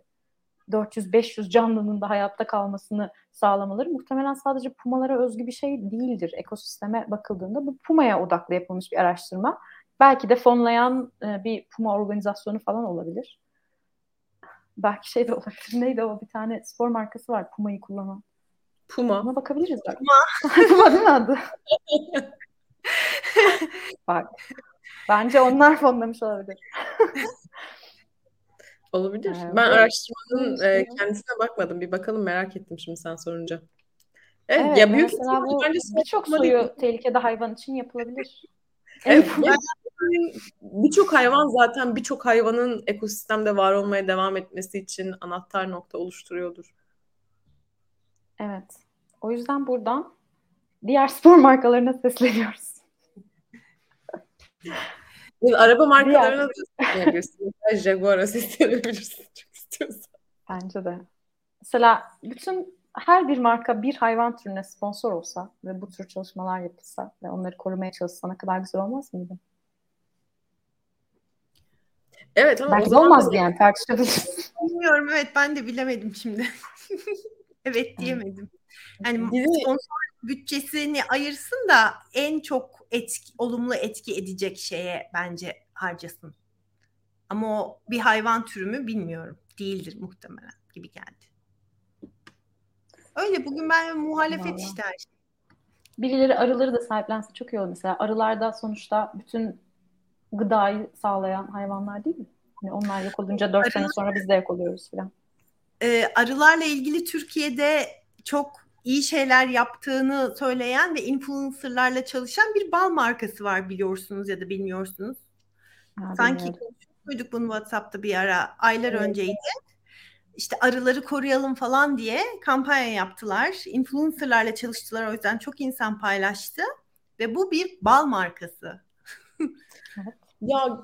Speaker 2: 400-500 canlının da hayatta kalmasını sağlamaları muhtemelen sadece pumalara özgü bir şey değildir. Ekosisteme bakıldığında bu pumaya odaklı yapılmış bir araştırma. Belki de fonlayan e, bir puma organizasyonu falan olabilir. Belki şey de olabilir. Neydi o? Bir tane spor markası var Puma'yı kullanan.
Speaker 3: Puma.
Speaker 2: Ona bakabiliriz.
Speaker 1: Bak.
Speaker 2: Puma. Puma değil mi adı? Bak. Bence onlar fonlamış olabilir.
Speaker 3: Olabilir. Evet. Ben araştırmanın e, kendisine bakmadım. Bir bakalım merak ettim şimdi sen sorunca.
Speaker 2: Evet, evet ya büyük mesela bu birçok suyu tehlikede hayvan için yapılabilir.
Speaker 3: Evet, yani birçok hayvan zaten birçok hayvanın ekosistemde var olmaya devam etmesi için anahtar nokta oluşturuyordur.
Speaker 2: Evet. O yüzden buradan diğer spor markalarına sesleniyoruz.
Speaker 3: Araba markalarına da seslenebilirsin. Jaguar'a seslenebilirsin çok istiyorsan.
Speaker 2: Bence de. Mesela bütün her bir marka bir hayvan türüne sponsor olsa ve bu tür çalışmalar yapılsa ve onları korumaya çalışsa ne kadar güzel olmaz mıydı?
Speaker 3: Evet ama
Speaker 2: Belki olmaz da... yani tartışabiliriz.
Speaker 1: Bilmiyorum evet ben de bilemedim şimdi. evet diyemedim. Yani Bizi... sponsor bütçesini ayırsın da en çok etki, olumlu etki edecek şeye bence harcasın. Ama o bir hayvan türü mü bilmiyorum. Değildir muhtemelen gibi geldi. Öyle bugün ben muhalefet Vallahi. işte her şey.
Speaker 2: Birileri arıları da sahiplense çok iyi olur mesela. Arılar da sonuçta bütün gıdayı sağlayan hayvanlar değil mi? Yani onlar yok olunca dört Arı... sene sonra biz de yok oluyoruz falan.
Speaker 1: Ee, arılarla ilgili Türkiye'de çok iyi şeyler yaptığını söyleyen ve influencerlarla çalışan bir bal markası var biliyorsunuz ya da bilmiyorsunuz. Ha, Sanki konuşmuştuk bunu WhatsApp'ta bir ara aylar evet. önceydi işte arıları koruyalım falan diye kampanya yaptılar. Influencerlarla çalıştılar o yüzden çok insan paylaştı ve bu bir bal markası.
Speaker 3: Ya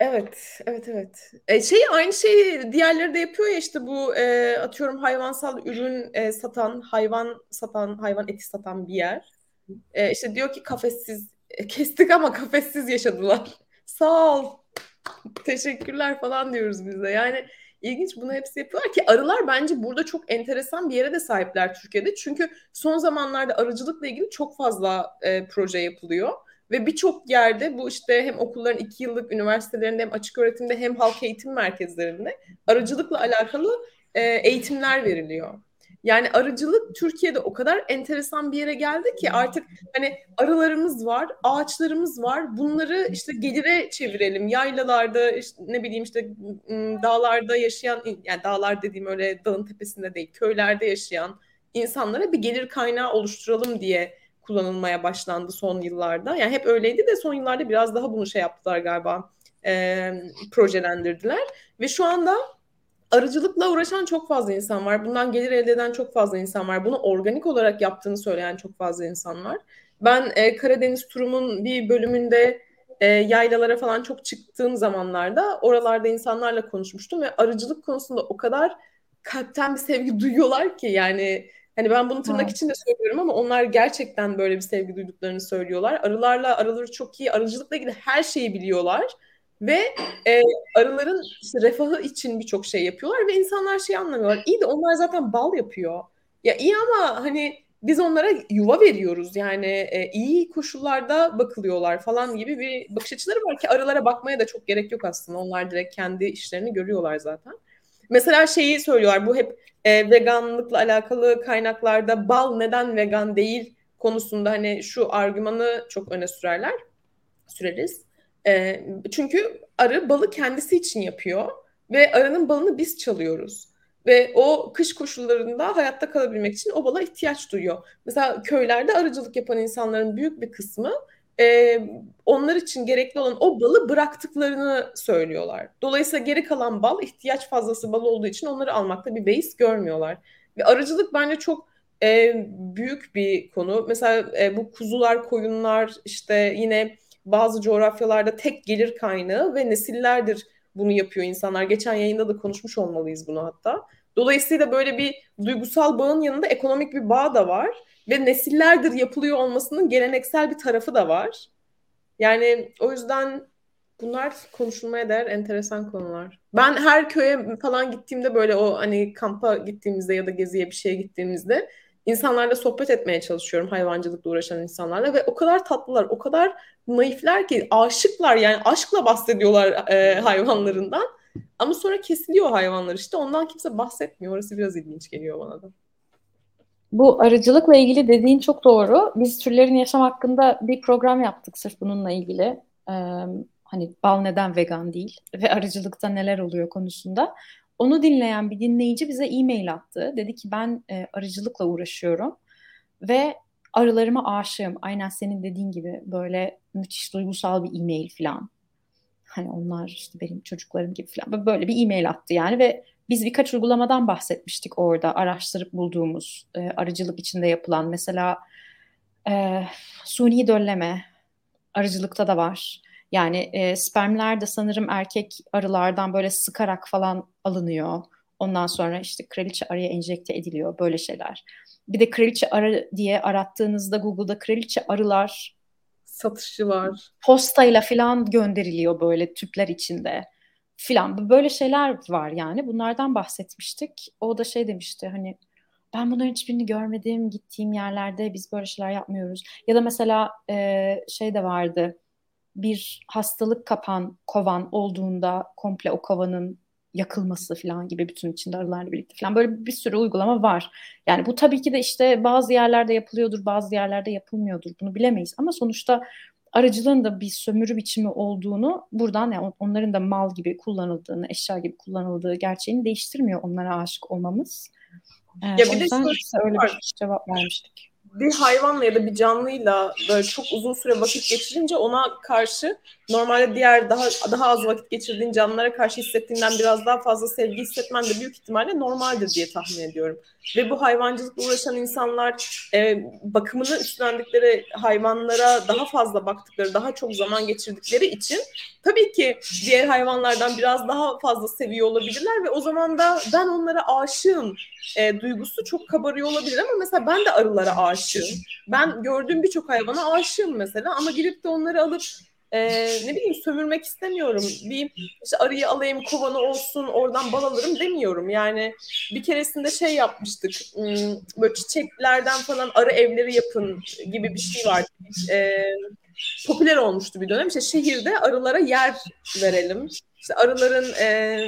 Speaker 3: evet, evet, evet. E, şey aynı şeyi diğerleri de yapıyor ya işte bu e, atıyorum hayvansal ürün e, satan, hayvan satan, hayvan eti satan bir yer. E, işte diyor ki kafessiz e, kestik ama kafessiz yaşadılar. Sağ ol. Teşekkürler falan diyoruz biz de. Yani İlginç bunu hepsi yapıyorlar ki arılar bence burada çok enteresan bir yere de sahipler Türkiye'de. Çünkü son zamanlarda arıcılıkla ilgili çok fazla e, proje yapılıyor. Ve birçok yerde bu işte hem okulların iki yıllık üniversitelerinde hem açık öğretimde hem halk eğitim merkezlerinde arıcılıkla alakalı e, eğitimler veriliyor. Yani arıcılık Türkiye'de o kadar enteresan bir yere geldi ki artık hani arılarımız var, ağaçlarımız var. Bunları işte gelire çevirelim. Yaylalarda işte ne bileyim işte dağlarda yaşayan yani dağlar dediğim öyle dağın tepesinde değil, köylerde yaşayan insanlara bir gelir kaynağı oluşturalım diye kullanılmaya başlandı son yıllarda. Yani hep öyleydi de son yıllarda biraz daha bunu şey yaptılar galiba. E, projelendirdiler ve şu anda arıcılıkla uğraşan çok fazla insan var. Bundan gelir elde eden çok fazla insan var. Bunu organik olarak yaptığını söyleyen çok fazla insan var. Ben e, Karadeniz turumun bir bölümünde e, yaylalara falan çok çıktığım zamanlarda oralarda insanlarla konuşmuştum ve arıcılık konusunda o kadar kalpten bir sevgi duyuyorlar ki yani hani ben bunu tırnak evet. içinde söylüyorum ama onlar gerçekten böyle bir sevgi duyduklarını söylüyorlar. Arılarla arıları çok iyi, arıcılıkla ilgili her şeyi biliyorlar. Ve e, arıların işte refahı için birçok şey yapıyorlar ve insanlar şey anlamıyorlar. İyi de onlar zaten bal yapıyor. Ya iyi ama hani biz onlara yuva veriyoruz. Yani e, iyi koşullarda bakılıyorlar falan gibi bir bakış açıları var ki arılara bakmaya da çok gerek yok aslında. Onlar direkt kendi işlerini görüyorlar zaten. Mesela şeyi söylüyorlar bu hep e, veganlıkla alakalı kaynaklarda bal neden vegan değil konusunda hani şu argümanı çok öne sürerler. Süreriz. E, çünkü arı balı kendisi için yapıyor ve arının balını biz çalıyoruz. Ve o kış koşullarında hayatta kalabilmek için o bala ihtiyaç duyuyor. Mesela köylerde arıcılık yapan insanların büyük bir kısmı e, onlar için gerekli olan o balı bıraktıklarını söylüyorlar. Dolayısıyla geri kalan bal ihtiyaç fazlası bal olduğu için onları almakta bir beis görmüyorlar. Ve arıcılık bence çok e, büyük bir konu. Mesela e, bu kuzular, koyunlar işte yine bazı coğrafyalarda tek gelir kaynağı ve nesillerdir bunu yapıyor insanlar. Geçen yayında da konuşmuş olmalıyız bunu hatta. Dolayısıyla böyle bir duygusal bağın yanında ekonomik bir bağ da var ve nesillerdir yapılıyor olmasının geleneksel bir tarafı da var. Yani o yüzden bunlar konuşulmaya değer enteresan konular. Ben her köye falan gittiğimde böyle o hani kampa gittiğimizde ya da geziye bir şeye gittiğimizde insanlarla sohbet etmeye çalışıyorum hayvancılıkla uğraşan insanlarla ve o kadar tatlılar, o kadar naifler ki aşıklar yani aşkla bahsediyorlar e, hayvanlarından. Ama sonra kesiliyor hayvanlar işte ondan kimse bahsetmiyor. Orası biraz ilginç geliyor bana da.
Speaker 2: Bu arıcılıkla ilgili dediğin çok doğru. Biz türlerin yaşam hakkında bir program yaptık sırf bununla ilgili. Ee, hani bal neden vegan değil ve arıcılıkta neler oluyor konusunda. Onu dinleyen bir dinleyici bize e-mail attı. Dedi ki ben e, arıcılıkla uğraşıyorum ve arılarıma aşığım. Aynen senin dediğin gibi böyle müthiş duygusal bir e-mail falan. Hani onlar işte benim çocuklarım gibi falan. Böyle bir e-mail attı yani ve biz birkaç uygulamadan bahsetmiştik orada araştırıp bulduğumuz e, arıcılık içinde yapılan. Mesela e, suni dölleme arıcılıkta da var. Yani e, spermler de sanırım erkek arılardan böyle sıkarak falan alınıyor. Ondan sonra işte kraliçe arıya enjekte ediliyor böyle şeyler. Bir de kraliçe arı diye arattığınızda Google'da kraliçe arılar
Speaker 3: satışı var.
Speaker 2: Postayla falan gönderiliyor böyle tüpler içinde filan. Böyle şeyler var yani. Bunlardan bahsetmiştik. O da şey demişti hani ben bunların hiçbirini görmedim. Gittiğim yerlerde biz böyle şeyler yapmıyoruz. Ya da mesela e, şey de vardı bir hastalık kapan kovan olduğunda komple o kovanın yakılması falan gibi bütün içinde arılarla birlikte falan böyle bir sürü uygulama var. Yani bu tabii ki de işte bazı yerlerde yapılıyordur, bazı yerlerde yapılmıyordur. Bunu bilemeyiz ama sonuçta arıcılığın da bir sömürü biçimi olduğunu buradan yani onların da mal gibi kullanıldığını, eşya gibi kullanıldığı gerçeğini değiştirmiyor onlara aşık olmamız. Ee, ya bir de öyle bir cevap vermiştik
Speaker 3: bir hayvanla ya da bir canlıyla böyle çok uzun süre vakit geçirince ona karşı normalde diğer daha daha az vakit geçirdiğin canlılara karşı hissettiğinden biraz daha fazla sevgi hissetmen de büyük ihtimalle normaldir diye tahmin ediyorum. Ve bu hayvancılıkla uğraşan insanlar e, bakımını üstlendikleri hayvanlara daha fazla baktıkları, daha çok zaman geçirdikleri için tabii ki diğer hayvanlardan biraz daha fazla seviyor olabilirler ve o zaman da ben onlara aşığım e, duygusu çok kabarıyor olabilir ama mesela ben de arılara aşığım. Ben gördüğüm birçok hayvana aşığım mesela ama gidip de onları alıp e, ne bileyim sömürmek istemiyorum. Bir işte arıyı alayım kovanı olsun oradan bal alırım demiyorum. Yani bir keresinde şey yapmıştık. Hmm, böyle çiçeklerden falan arı evleri yapın gibi bir şey vardı. E, popüler olmuştu bir dönem. İşte şehirde arılara yer verelim. İşte arıların e,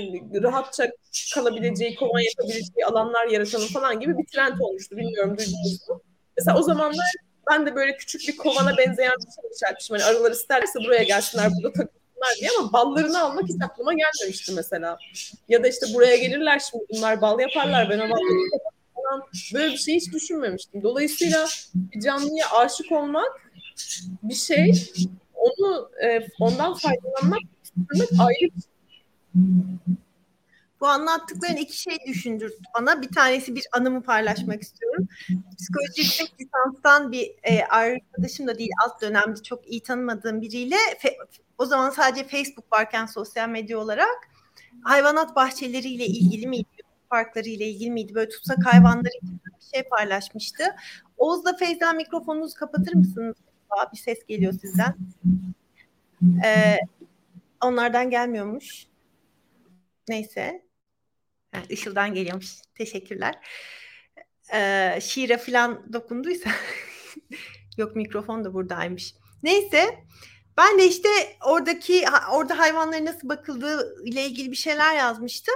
Speaker 3: rahatça kalabileceği, kovan yapabileceği alanlar yaratalım falan gibi bir trend olmuştu. Bilmiyorum duydunuz mu? Mesela o zamanlar ben de böyle küçük bir kovana benzeyen bir şey inşa Hani arılar isterse buraya gelsinler, burada takılsınlar diye ama ballarını almak hiç aklıma gelmemişti mesela. Ya da işte buraya gelirler şimdi bunlar bal yaparlar, ben o falan. Böyle bir şey hiç düşünmemiştim. Dolayısıyla bir canlıya aşık olmak bir şey, onu e, ondan faydalanmak ayrı bir şey.
Speaker 1: Bu anlattıkların iki şey düşündürdü bana. Bir tanesi bir anımı paylaşmak istiyorum. Psikoloji yüksek lisanstan bir e, arkadaşım da değil alt dönemde çok iyi tanımadığım biriyle fe, o zaman sadece Facebook varken sosyal medya olarak hayvanat bahçeleriyle ilgili miydi? Parkları ile ilgili miydi? Böyle tutsak hayvanları bir şey paylaşmıştı. Oğuz'la Feyza mikrofonunuzu kapatır mısınız? Bir ses geliyor sizden. Ee, onlardan gelmiyormuş. Neyse. Ha, Işıl'dan geliyormuş. Teşekkürler. Ee, şiire falan dokunduysa yok mikrofon da buradaymış. Neyse ben de işte oradaki orada hayvanlara nasıl bakıldığı ile ilgili bir şeyler yazmıştım.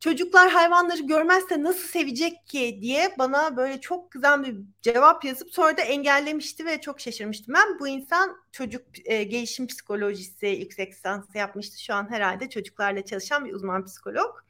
Speaker 1: Çocuklar hayvanları görmezse nasıl sevecek ki diye bana böyle çok kızan bir cevap yazıp sonra da engellemişti ve çok şaşırmıştım. Ben bu insan çocuk e, gelişim psikolojisi yüksek lisans yapmıştı. Şu an herhalde çocuklarla çalışan bir uzman psikolog.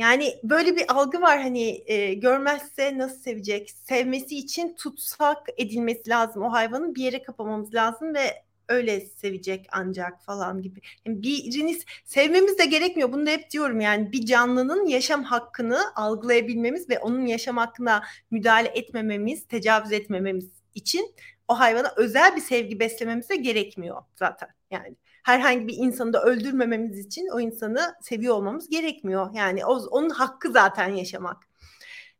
Speaker 1: Yani böyle bir algı var hani e, görmezse nasıl sevecek? Sevmesi için tutsak edilmesi lazım. O hayvanı bir yere kapamamız lazım ve öyle sevecek ancak falan gibi. Yani biriniz sevmemiz de gerekmiyor. Bunu da hep diyorum yani bir canlının yaşam hakkını algılayabilmemiz ve onun yaşam hakkına müdahale etmememiz, tecavüz etmememiz için o hayvana özel bir sevgi beslememiz de gerekmiyor zaten. Yani herhangi bir insanı da öldürmememiz için o insanı seviyor olmamız gerekmiyor. Yani o, onun hakkı zaten yaşamak.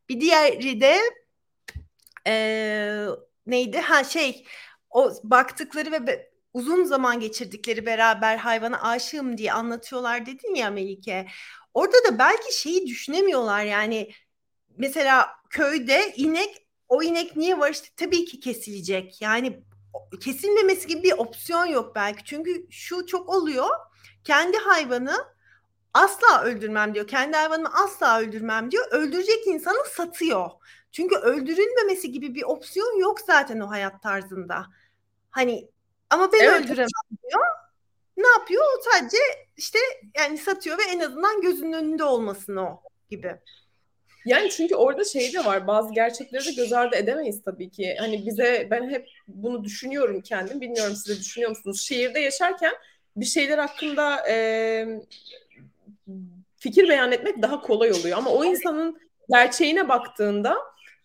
Speaker 1: Bir diğeri de e, neydi? Ha şey o baktıkları ve uzun zaman geçirdikleri beraber hayvana aşığım diye anlatıyorlar dedin ya Melike. Orada da belki şeyi düşünemiyorlar yani mesela köyde inek o inek niye var işte tabii ki kesilecek. Yani kesilmemesi gibi bir opsiyon yok belki. Çünkü şu çok oluyor. Kendi hayvanı asla öldürmem diyor. Kendi hayvanımı asla öldürmem diyor. Öldürecek insanı satıyor. Çünkü öldürülmemesi gibi bir opsiyon yok zaten o hayat tarzında. Hani ama ben evet. öldüremem diyor. Ne yapıyor? O sadece işte yani satıyor ve en azından gözünün önünde olmasın o gibi.
Speaker 3: Yani çünkü orada şey de var. Bazı gerçekleri de göz ardı edemeyiz tabii ki. Hani bize ben hep bunu düşünüyorum kendim. Bilmiyorum siz de düşünüyor musunuz? Şehirde yaşarken bir şeyler hakkında e, fikir beyan etmek daha kolay oluyor. Ama o insanın gerçeğine baktığında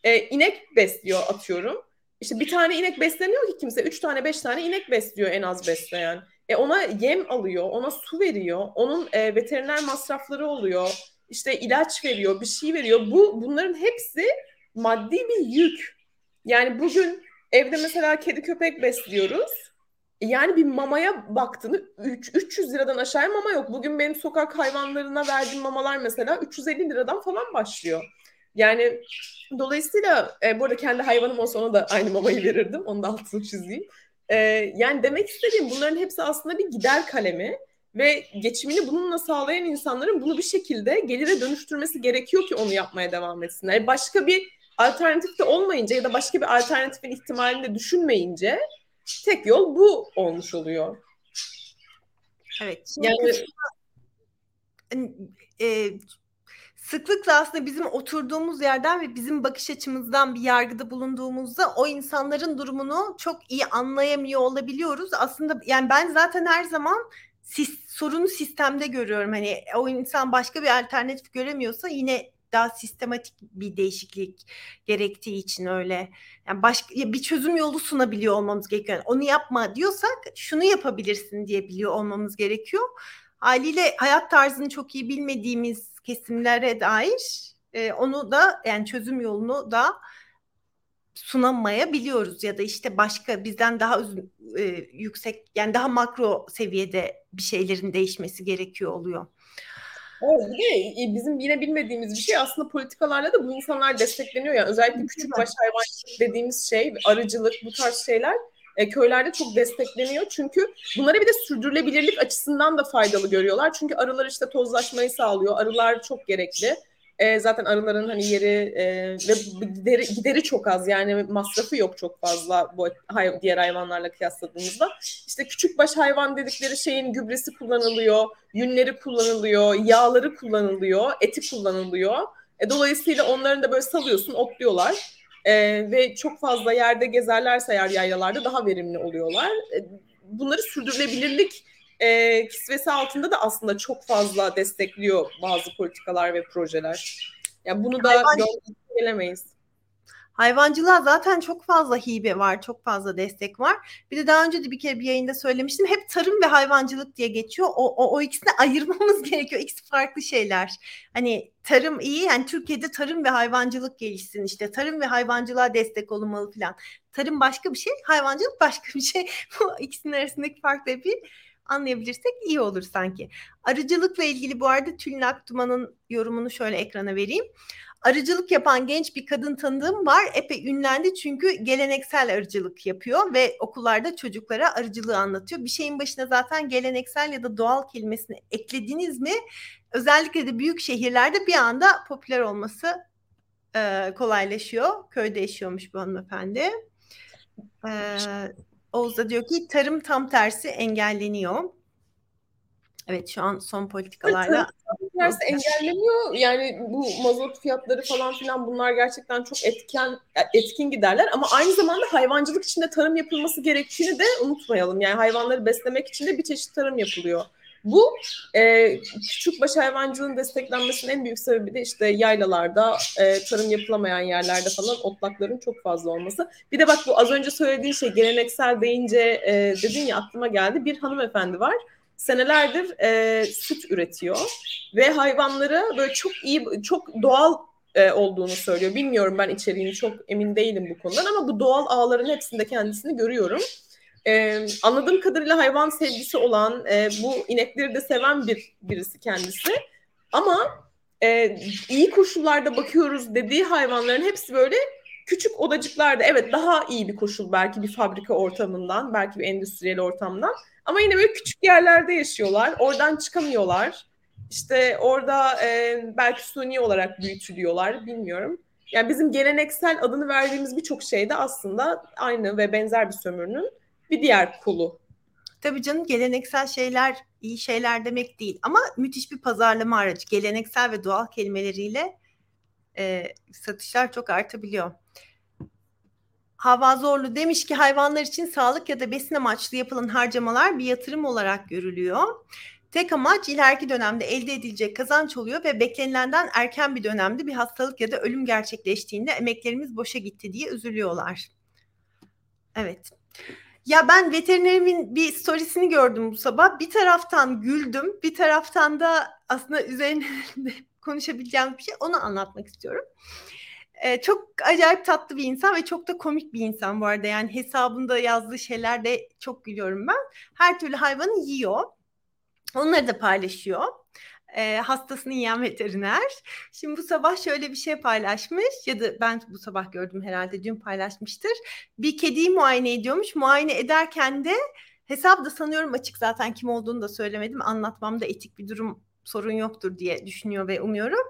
Speaker 3: e, inek besliyor atıyorum. İşte bir tane inek beslemiyor ki kimse. Üç tane, beş tane inek besliyor en az besleyen. E ona yem alıyor, ona su veriyor, onun e, veteriner masrafları oluyor, işte ilaç veriyor, bir şey veriyor. Bu bunların hepsi maddi bir yük. Yani bugün evde mesela kedi köpek besliyoruz. Yani bir mamaya baktığını 300 liradan aşağıya mama yok. Bugün benim sokak hayvanlarına verdiğim mamalar mesela 350 liradan falan başlıyor. Yani dolayısıyla e, burada kendi hayvanım olsa ona da aynı mamayı verirdim. Onu da altını çizeyim. E, yani demek istediğim bunların hepsi aslında bir gider kalemi ve geçimini bununla sağlayan insanların bunu bir şekilde gelire dönüştürmesi gerekiyor ki onu yapmaya devam etsinler. Başka bir alternatif de olmayınca ya da başka bir alternatifin ihtimalini de düşünmeyince tek yol bu olmuş oluyor.
Speaker 1: Evet. Yani e, sıklıkla aslında bizim oturduğumuz yerden ve bizim bakış açımızdan bir yargıda bulunduğumuzda o insanların durumunu çok iyi anlayamıyor olabiliyoruz. Aslında yani ben zaten her zaman sis, sorunu sistemde görüyorum. Hani o insan başka bir alternatif göremiyorsa yine daha sistematik bir değişiklik gerektiği için öyle. Yani başka bir çözüm yolu sunabiliyor olmamız gerekiyor. Onu yapma diyorsak şunu yapabilirsin diye biliyor olmamız gerekiyor. Haliyle hayat tarzını çok iyi bilmediğimiz kesimlere dair e, onu da yani çözüm yolunu da sunamayabiliyoruz ya da işte başka bizden daha e, yüksek yani daha makro seviyede bir şeylerin değişmesi gerekiyor oluyor.
Speaker 3: Evet, e, bizim yine bilmediğimiz bir şey aslında politikalarla da bu insanlar destekleniyor. Yani özellikle küçük baş hayvan dediğimiz şey, arıcılık bu tarz şeyler e, köylerde çok destekleniyor. Çünkü bunları bir de sürdürülebilirlik açısından da faydalı görüyorlar. Çünkü arılar işte tozlaşmayı sağlıyor. Arılar çok gerekli. E, zaten arıların hani yeri e, ve gideri, gideri çok az yani masrafı yok çok fazla bu hay, diğer hayvanlarla kıyasladığımızda. İşte küçük baş hayvan dedikleri şeyin gübresi kullanılıyor, yünleri kullanılıyor, yağları kullanılıyor, eti kullanılıyor. E, dolayısıyla onların da böyle salıyorsun, otluyorlar. E, ve çok fazla yerde gezerlerse eğer yaylalarda daha verimli oluyorlar. E, bunları sürdürülebilirlik e, kisvesi altında da aslında çok fazla destekliyor bazı politikalar ve projeler. Yani bunu da gelemeyiz.
Speaker 1: Hayvancılığa zaten çok fazla hibe var, çok fazla destek var. Bir de daha önce de bir kere bir yayında söylemiştim. Hep tarım ve hayvancılık diye geçiyor. O, o, o ikisini ayırmamız gerekiyor. İkisi farklı şeyler. Hani tarım iyi, yani Türkiye'de tarım ve hayvancılık gelişsin işte. Tarım ve hayvancılığa destek olunmalı falan. Tarım başka bir şey, hayvancılık başka bir şey. Bu ikisinin arasındaki fark da bir anlayabilirsek iyi olur sanki. Arıcılıkla ilgili bu arada Tülin Aktuman'ın yorumunu şöyle ekrana vereyim. Arıcılık yapan genç bir kadın tanıdığım var. Epey ünlendi çünkü geleneksel arıcılık yapıyor ve okullarda çocuklara arıcılığı anlatıyor. Bir şeyin başına zaten geleneksel ya da doğal kelimesini eklediniz mi? Özellikle de büyük şehirlerde bir anda popüler olması e, kolaylaşıyor. Köyde yaşıyormuş bu hanımefendi. E, Oğuz da diyor ki tarım tam tersi engelleniyor. Evet şu an son politikalarla
Speaker 3: tam tersi engelleniyor. Yani bu mazot fiyatları falan filan bunlar gerçekten çok etken etkin giderler ama aynı zamanda hayvancılık içinde tarım yapılması gerektiğini de unutmayalım. Yani hayvanları beslemek için de bir çeşit tarım yapılıyor. Bu e, küçük baş hayvancılığın desteklenmesinin en büyük sebebi de işte yaylalarda, e, tarım yapılamayan yerlerde falan otlakların çok fazla olması. Bir de bak bu az önce söylediğin şey geleneksel deyince e, dedin ya aklıma geldi. Bir hanımefendi var senelerdir e, süt üretiyor ve hayvanları böyle çok iyi, çok doğal e, olduğunu söylüyor. Bilmiyorum ben içeriğini çok emin değilim bu konudan ama bu doğal ağların hepsinde kendisini görüyorum e, anladığım kadarıyla hayvan sevgisi olan, e, bu inekleri de seven bir birisi kendisi. Ama e, iyi koşullarda bakıyoruz dediği hayvanların hepsi böyle küçük odacıklarda. Evet daha iyi bir koşul belki bir fabrika ortamından, belki bir endüstriyel ortamdan. Ama yine böyle küçük yerlerde yaşıyorlar. Oradan çıkamıyorlar. İşte orada e, belki suni olarak büyütülüyorlar. Bilmiyorum. Yani bizim geleneksel adını verdiğimiz birçok şey de aslında aynı ve benzer bir sömürünün bir diğer kolu.
Speaker 1: Tabii canım geleneksel şeyler iyi şeyler demek değil ama müthiş bir pazarlama aracı. Geleneksel ve doğal kelimeleriyle e, satışlar çok artabiliyor. Hava Zorlu demiş ki hayvanlar için sağlık ya da besin amaçlı yapılan harcamalar bir yatırım olarak görülüyor. Tek amaç ileriki dönemde elde edilecek kazanç oluyor ve beklenilenden erken bir dönemde bir hastalık ya da ölüm gerçekleştiğinde emeklerimiz boşa gitti diye üzülüyorlar. Evet. Ya ben veterinerimin bir storiesini gördüm bu sabah. Bir taraftan güldüm, bir taraftan da aslında üzerine konuşabileceğim bir şey. Onu anlatmak istiyorum. Ee, çok acayip tatlı bir insan ve çok da komik bir insan bu arada. Yani hesabında yazdığı şeylerde çok gülüyorum ben. Her türlü hayvanı yiyor. Onları da paylaşıyor e, hastasını yiyen veteriner. Şimdi bu sabah şöyle bir şey paylaşmış ya da ben bu sabah gördüm herhalde dün paylaşmıştır. Bir kediyi muayene ediyormuş. Muayene ederken de hesap da sanıyorum açık zaten kim olduğunu da söylemedim. Anlatmamda etik bir durum sorun yoktur diye düşünüyor ve umuyorum.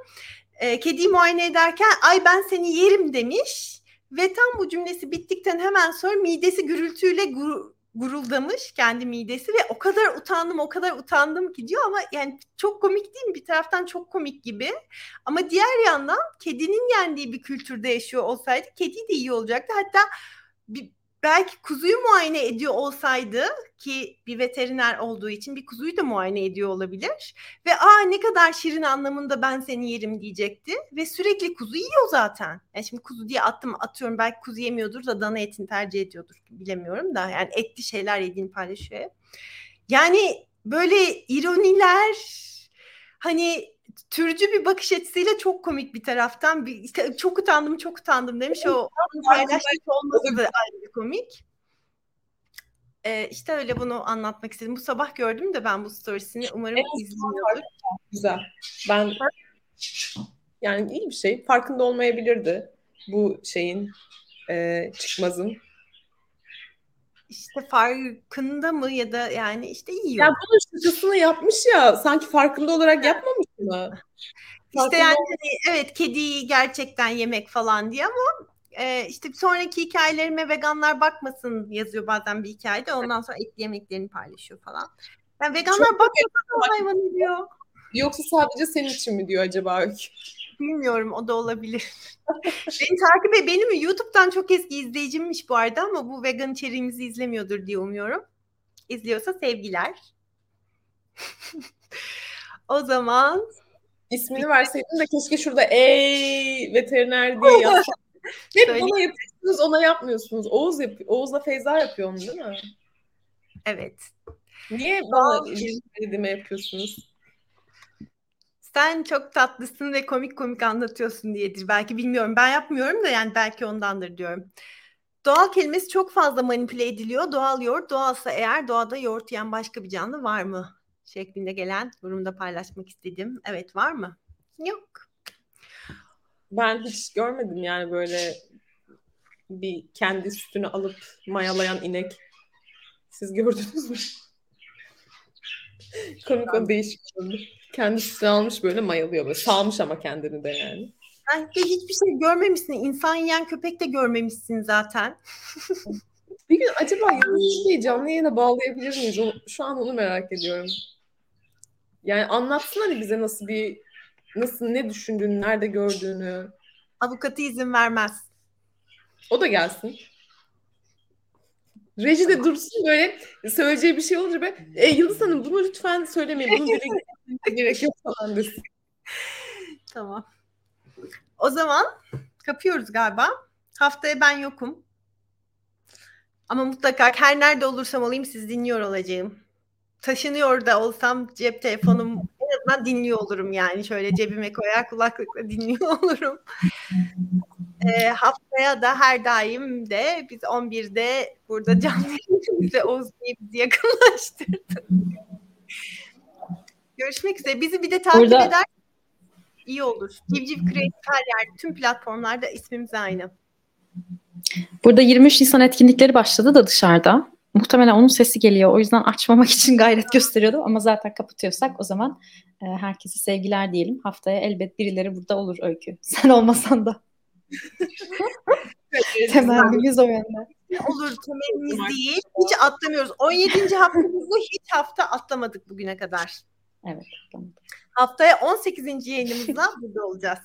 Speaker 1: E, kediyi muayene ederken ay ben seni yerim demiş. Ve tam bu cümlesi bittikten hemen sonra midesi gürültüyle gur, guruldamış kendi midesi ve o kadar utandım o kadar utandım ki diyor ama yani çok komik değil mi? Bir taraftan çok komik gibi ama diğer yandan kedinin yendiği bir kültürde yaşıyor olsaydı kedi de iyi olacaktı. Hatta bir, belki kuzuyu muayene ediyor olsaydı ki bir veteriner olduğu için bir kuzuyu da muayene ediyor olabilir ve aa ne kadar şirin anlamında ben seni yerim diyecekti ve sürekli kuzu yiyor zaten. Yani şimdi kuzu diye attım atıyorum belki kuzu yemiyordur da dana etini tercih ediyordur bilemiyorum da yani etli şeyler yediğini paylaşıyor. Yani böyle ironiler hani türcü bir bakış açısıyla çok komik bir taraftan. Bir, çok utandım, çok utandım demiş. O paylaşmış olması da ayrı komik. Ee, işte öyle bunu anlatmak istedim. Bu sabah gördüm de ben bu storiesini. Umarım evet, izliyordur.
Speaker 3: Güzel. Ben yani iyi bir şey. Farkında olmayabilirdi bu şeyin e, çıkmazın.
Speaker 1: İşte farkında mı ya da yani işte yiyor.
Speaker 3: Ya bunun şakasını yapmış ya sanki farkında olarak yapmamış mı?
Speaker 1: İşte yani hani evet kediyi gerçekten yemek falan diye ama e, işte sonraki hikayelerime veganlar bakmasın yazıyor bazen bir hikayede. Ondan sonra etli yemeklerini paylaşıyor falan. Yani veganlar bakmasın hayvanı diyor.
Speaker 3: Yoksa sadece senin için mi diyor acaba Öykü?
Speaker 1: Bilmiyorum o da olabilir. Beni takip et. Benim YouTube'dan çok eski izleyicimmiş bu arada ama bu vegan içeriğimizi izlemiyordur diye umuyorum. İzliyorsa sevgiler. o zaman
Speaker 3: İsmini verseydin de keşke şurada ey veteriner diye yazsaydın. Hep
Speaker 1: Söyle.
Speaker 3: ona yapıyorsunuz, ona yapmıyorsunuz. Oğuz yap Oğuz'la Feyza yapıyor onu değil mi?
Speaker 1: evet.
Speaker 3: Niye bana dediğime yapıyorsunuz?
Speaker 1: Sen çok tatlısın ve komik komik anlatıyorsun diyedir. Belki bilmiyorum. Ben yapmıyorum da yani belki ondandır diyorum. Doğal kelimesi çok fazla manipüle ediliyor. Doğal yoğurt, doğalsa eğer doğada yoğurt yiyen başka bir canlı var mı? Şeklinde gelen yorumda paylaşmak istedim. Evet var mı? Yok.
Speaker 3: Ben hiç görmedim yani böyle bir kendi sütünü alıp mayalayan inek. Siz gördünüz mü? Komik o değişik oldu. Kendi sütünü almış böyle mayalıyor böyle. Sağmış ama kendini de yani.
Speaker 1: Belki de hiçbir şey görmemişsin. İnsan yiyen köpek de görmemişsin zaten.
Speaker 3: Bir gün acaba Yıldız canlı yayına bağlayabilir miyiz? O- şu an onu merak ediyorum. Yani anlatsın hani bize nasıl bir nasıl ne düşündüğünü, nerede gördüğünü.
Speaker 1: Avukatı izin vermez.
Speaker 3: O da gelsin. Reji de dursun böyle söyleyeceği bir şey olunca böyle e, Yıldız Hanım bunu lütfen söylemeyin. Bunu dile gerek yok falan desin.
Speaker 1: Tamam. O zaman kapıyoruz galiba. Haftaya ben yokum. Ama mutlaka her nerede olursam olayım siz dinliyor olacağım. Taşınıyor da olsam cep telefonum en azından dinliyor olurum yani. Şöyle cebime koyar kulaklıkla dinliyor olurum. Ee, haftaya da her daim de biz 11'de burada canlı yayınımızda Oğuz diye bizi yakınlaştırdı. Görüşmek üzere. Bizi bir de takip
Speaker 2: Burada-
Speaker 1: eder iyi olur. Civciv Creative her yerde, tüm platformlarda ismimiz aynı.
Speaker 2: Burada 23 Nisan etkinlikleri başladı da dışarıda. Muhtemelen onun sesi geliyor. O yüzden açmamak için gayret gösteriyordum. Ama zaten kapatıyorsak o zaman e, herkese sevgiler diyelim. Haftaya elbet birileri burada olur Öykü. Sen olmasan da. Temennimiz o yönde.
Speaker 1: Olur temennimiz değil. Hiç atlamıyoruz. 17. haftamızı hiç hafta atlamadık bugüne kadar.
Speaker 2: Evet. Tamam.
Speaker 1: Haftaya 18. yayınımızda burada olacağız.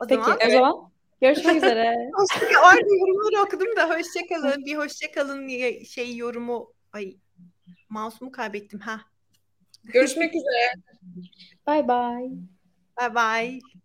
Speaker 1: O
Speaker 2: Peki
Speaker 1: zaman
Speaker 2: o zaman görüşmek üzere.
Speaker 1: hoşça Orada yorumları okudum da hoşçakalın. Bir hoşçakalın diye şey yorumu ay mouse'umu kaybettim ha.
Speaker 3: Görüşmek üzere.
Speaker 2: Bye bye.
Speaker 1: Bye bye.